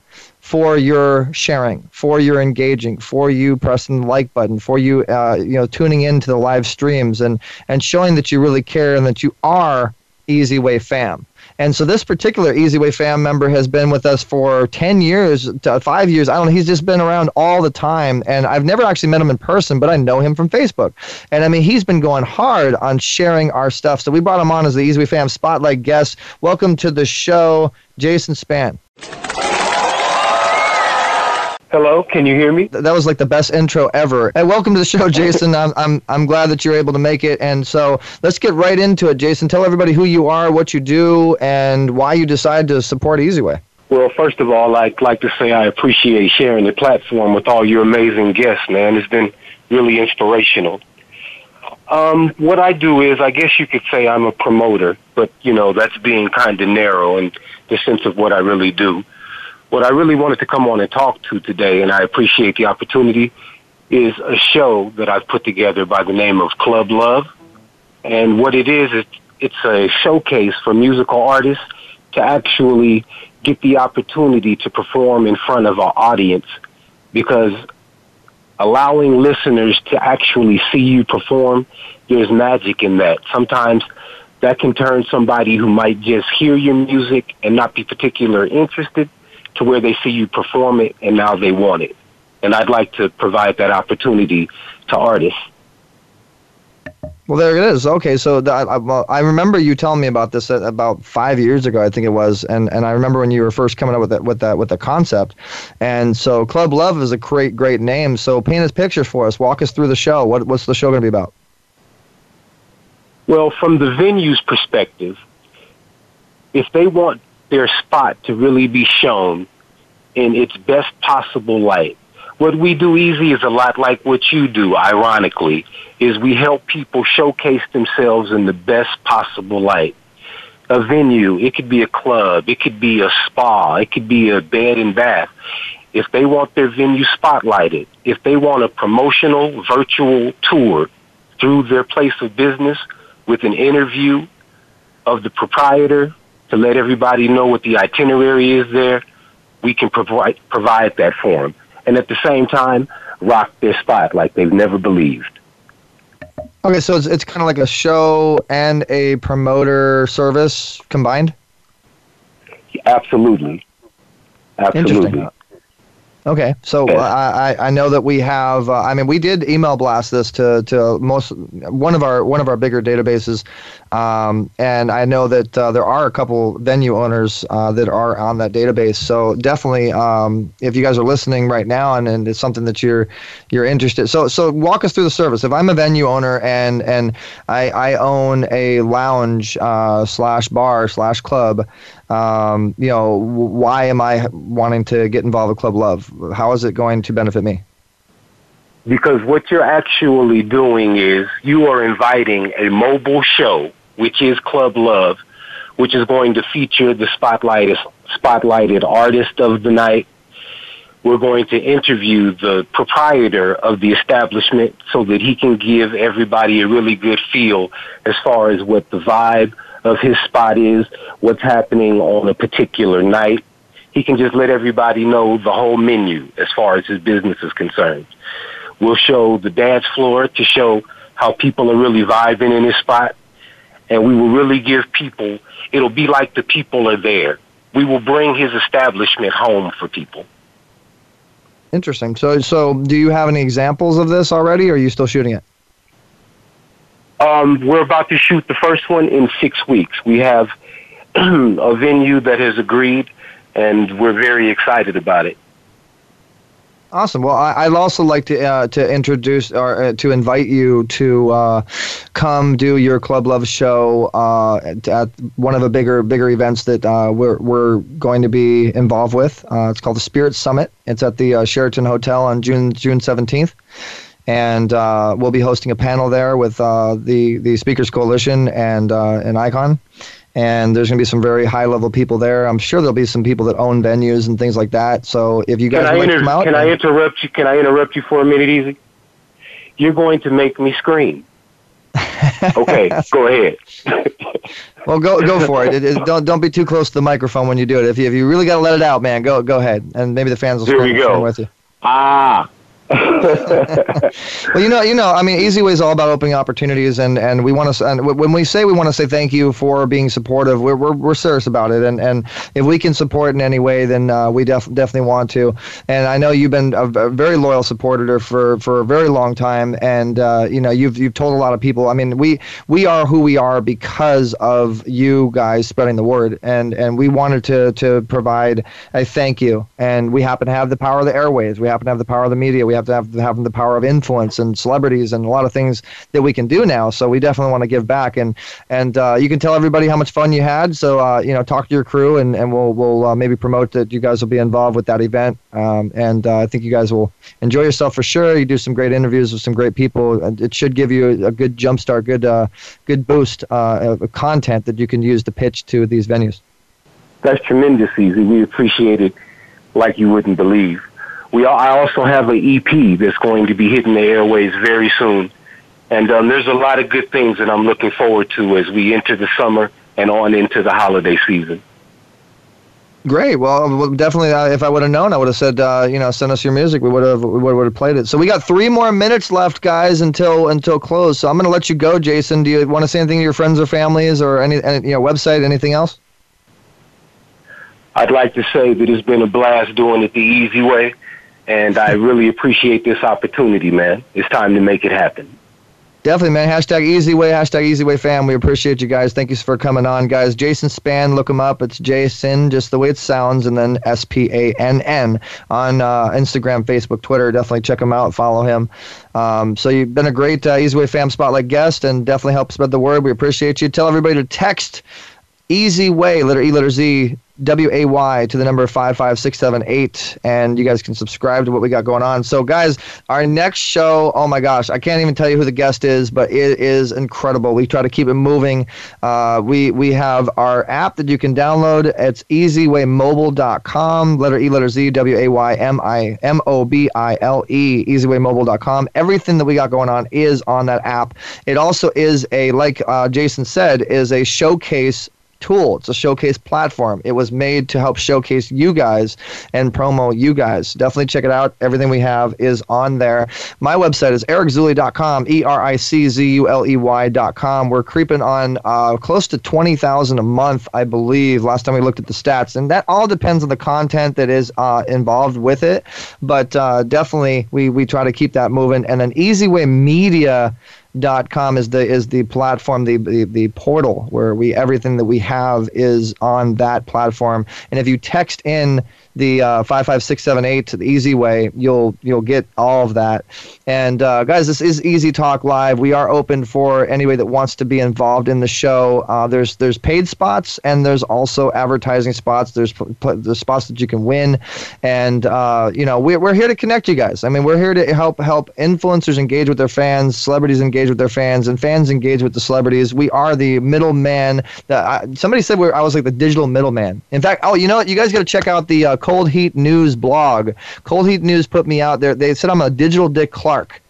for your sharing, for your engaging, for you pressing the like button, for you uh, you know tuning into the live streams and and showing that you really care and that you are Easy Way fam. And so this particular Easy Way fam member has been with us for 10 years, to five years. I don't know. He's just been around all the time. And I've never actually met him in person, but I know him from Facebook. And I mean, he's been going hard on sharing our stuff. So we brought him on as the Easy Way fam spotlight guest. Welcome to the show, Jason Spann. Hello, can you hear me? That was like the best intro ever. And welcome to the show, Jason. I'm, I'm, I'm glad that you're able to make it. And so let's get right into it, Jason. Tell everybody who you are, what you do, and why you decided to support EasyWay. Well, first of all, I'd like to say I appreciate sharing the platform with all your amazing guests, man. It's been really inspirational. Um, what I do is, I guess you could say I'm a promoter, but you know that's being kind of narrow in the sense of what I really do what I really wanted to come on and talk to today, and I appreciate the opportunity, is a show that I've put together by the name of Club Love. And what it is, it's a showcase for musical artists to actually get the opportunity to perform in front of an audience because allowing listeners to actually see you perform, there's magic in that. Sometimes that can turn somebody who might just hear your music and not be particularly interested to where they see you perform it and now they want it. And I'd like to provide that opportunity to artists. Well, there it is. Okay, so the, I, I remember you telling me about this about five years ago, I think it was, and, and I remember when you were first coming up with that with that with the concept, and so Club Love is a great great name. So paint us pictures for us. Walk us through the show. What what's the show going to be about? Well, from the venue's perspective, if they want their spot to really be shown in its best possible light. What we do easy is a lot like what you do, ironically, is we help people showcase themselves in the best possible light. A venue, it could be a club, it could be a spa, it could be a bed and bath. If they want their venue spotlighted, if they want a promotional virtual tour through their place of business with an interview of the proprietor, to let everybody know what the itinerary is there, we can provide provide that for them, and at the same time, rock their spot like they've never believed. Okay, so it's it's kind of like a show and a promoter service combined. Absolutely, absolutely. Okay, so uh, I I know that we have. Uh, I mean, we did email blast this to to most one of our one of our bigger databases, um, and I know that uh, there are a couple venue owners uh, that are on that database. So definitely, um, if you guys are listening right now and, and it's something that you're you're interested, so so walk us through the service. If I'm a venue owner and and I I own a lounge uh, slash bar slash club um, you know, why am I wanting to get involved with Club Love? How is it going to benefit me? Because what you're actually doing is you are inviting a mobile show, which is Club Love, which is going to feature the spotlighted, spotlighted artist of the night. We're going to interview the proprietor of the establishment so that he can give everybody a really good feel as far as what the vibe of his spot is, what's happening on a particular night. He can just let everybody know the whole menu as far as his business is concerned. We'll show the dance floor to show how people are really vibing in his spot. And we will really give people, it'll be like the people are there. We will bring his establishment home for people. Interesting. So, so do you have any examples of this already, or are you still shooting it? Um, we're about to shoot the first one in six weeks. We have a venue that has agreed, and we're very excited about it. Awesome. Well, I, would also like to uh, to introduce or uh, to invite you to uh, come do your Club Love show uh, at, at, one of the bigger bigger events that uh, we're we're going to be involved with. Uh, it's called the Spirit Summit. It's at the Sheraton Hotel on June June seventeenth. And uh, we'll be hosting a panel there with uh, the the Speakers Coalition and uh, an icon and there's going to be some very high level people there. I'm sure there'll be some people that own venues and things like that. So if you guys can I, inter- come out, can I interrupt you? Can I interrupt you for a minute, Easy? You're going to make me scream. okay, go ahead. well, go go for it. It, it. Don't don't be too close to the microphone when you do it. If you if you really got to let it out, man, go go ahead, and maybe the fans will Here we go. with you. Ah, well, you know, you know, I mean, Easy Way is all about opening opportunities, and, and we want to. And when we say we want to say thank you for being supportive, we're, we're, we're serious about it, and, and if we can support in any way, then uh, we def- definitely want to. And I know you've been a, a very loyal supporter for, for a very long time, and uh, you know, you've you've told a lot of people. I mean, we we are who we are because of you guys spreading the word, and and we wanted to to provide a thank you, and we happen to have the power of the airwaves, we happen to have the power of the media, we have to have having the power of influence and celebrities and a lot of things that we can do now. So we definitely want to give back and and uh, you can tell everybody how much fun you had. So uh, you know, talk to your crew and and we'll we'll uh, maybe promote that you guys will be involved with that event. Um, and uh, I think you guys will enjoy yourself for sure. You do some great interviews with some great people. It should give you a good jumpstart, good uh, good boost uh, of content that you can use to pitch to these venues. That's tremendous, Easy. We appreciate it like you wouldn't believe. We I also have an EP that's going to be hitting the airways very soon, and um, there's a lot of good things that I'm looking forward to as we enter the summer and on into the holiday season. Great. Well, definitely. Uh, if I would have known, I would have said, uh, you know, send us your music. We would have, we would have played it. So we got three more minutes left, guys, until until close. So I'm going to let you go, Jason. Do you want to say anything to your friends or families, or any, any you know, website, anything else? I'd like to say that it's been a blast doing it the easy way and I really appreciate this opportunity, man. It's time to make it happen. Definitely, man. Hashtag Easy Way, hashtag Easy Way fam. We appreciate you guys. Thank you for coming on, guys. Jason Spann, look him up. It's Jason, just the way it sounds, and then S P A N N on uh, Instagram, Facebook, Twitter. Definitely check him out, follow him. Um, so you've been a great uh, Easy Way fam spotlight guest, and definitely help spread the word. We appreciate you. Tell everybody to text Easy Way, letter E, letter Z, W A Y to the number 55678. And you guys can subscribe to what we got going on. So, guys, our next show, oh my gosh, I can't even tell you who the guest is, but it is incredible. We try to keep it moving. Uh, we, we have our app that you can download. It's easywaymobile.com, letter E, letter Z, W A Y M I M O B I L E, easywaymobile.com. Everything that we got going on is on that app. It also is a, like uh, Jason said, is a showcase tool. It's a showcase platform. It was made to help showcase you guys and promo you guys. Definitely check it out. Everything we have is on there. My website is ericzuley.com, E R I C Z U L E Y.com. We're creeping on uh, close to 20,000 a month, I believe, last time we looked at the stats. And that all depends on the content that is uh, involved with it. But uh, definitely, we, we try to keep that moving. And an Easy Way Media dot com is the is the platform the, the the portal where we everything that we have is on that platform. And if you text in the uh, 55678 the easy way. You'll you'll get all of that. And uh, guys this is easy talk live. We are open for anybody that wants to be involved in the show. Uh, there's there's paid spots and there's also advertising spots. There's the spots that you can win. And uh, you know we're, we're here to connect you guys. I mean we're here to help help influencers engage with their fans celebrities engage with their fans and fans engage with the celebrities. We are the middleman. That somebody said we're, i was like the digital middleman. In fact oh you know what? You guys got to check out the uh, Cold Heat News blog. Cold Heat News put me out there. They said I'm a digital Dick Clark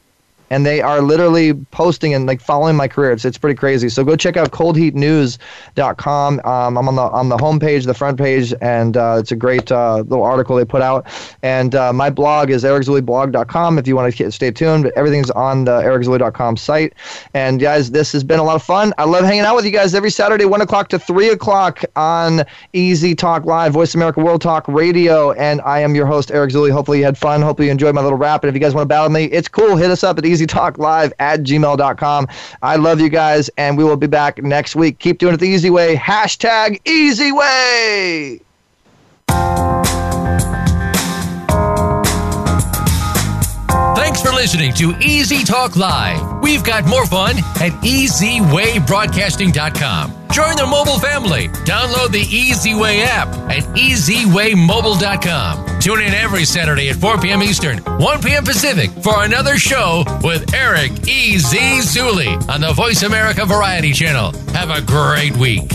and they are literally posting and like following my career. It's, it's pretty crazy. So go check out coldheatnews.com. Um, I'm on the on the homepage, the front page, and uh, it's a great uh, little article they put out. And uh, my blog is ericzuleyblog.com if you want to stay tuned. But everything's on the ericzuley.com site. And guys, this has been a lot of fun. I love hanging out with you guys every Saturday, one o'clock to three o'clock on Easy Talk Live, Voice America World Talk Radio. And I am your host, Eric Zuley. Hopefully you had fun. Hopefully you enjoyed my little rap. And if you guys want to battle me, it's cool. Hit us up at Easy easytalklive at gmail.com. I love you guys, and we will be back next week. Keep doing it the easy way. Hashtag easy way. Thanks for listening to Easy Talk Live. We've got more fun at EasyWayBroadcasting.com. Join the mobile family. Download the Easy Way app at EasyWayMobile.com. Tune in every Saturday at 4 p.m. Eastern, 1 p.m. Pacific for another show with Eric E.Z. Zuley on the Voice America Variety Channel. Have a great week.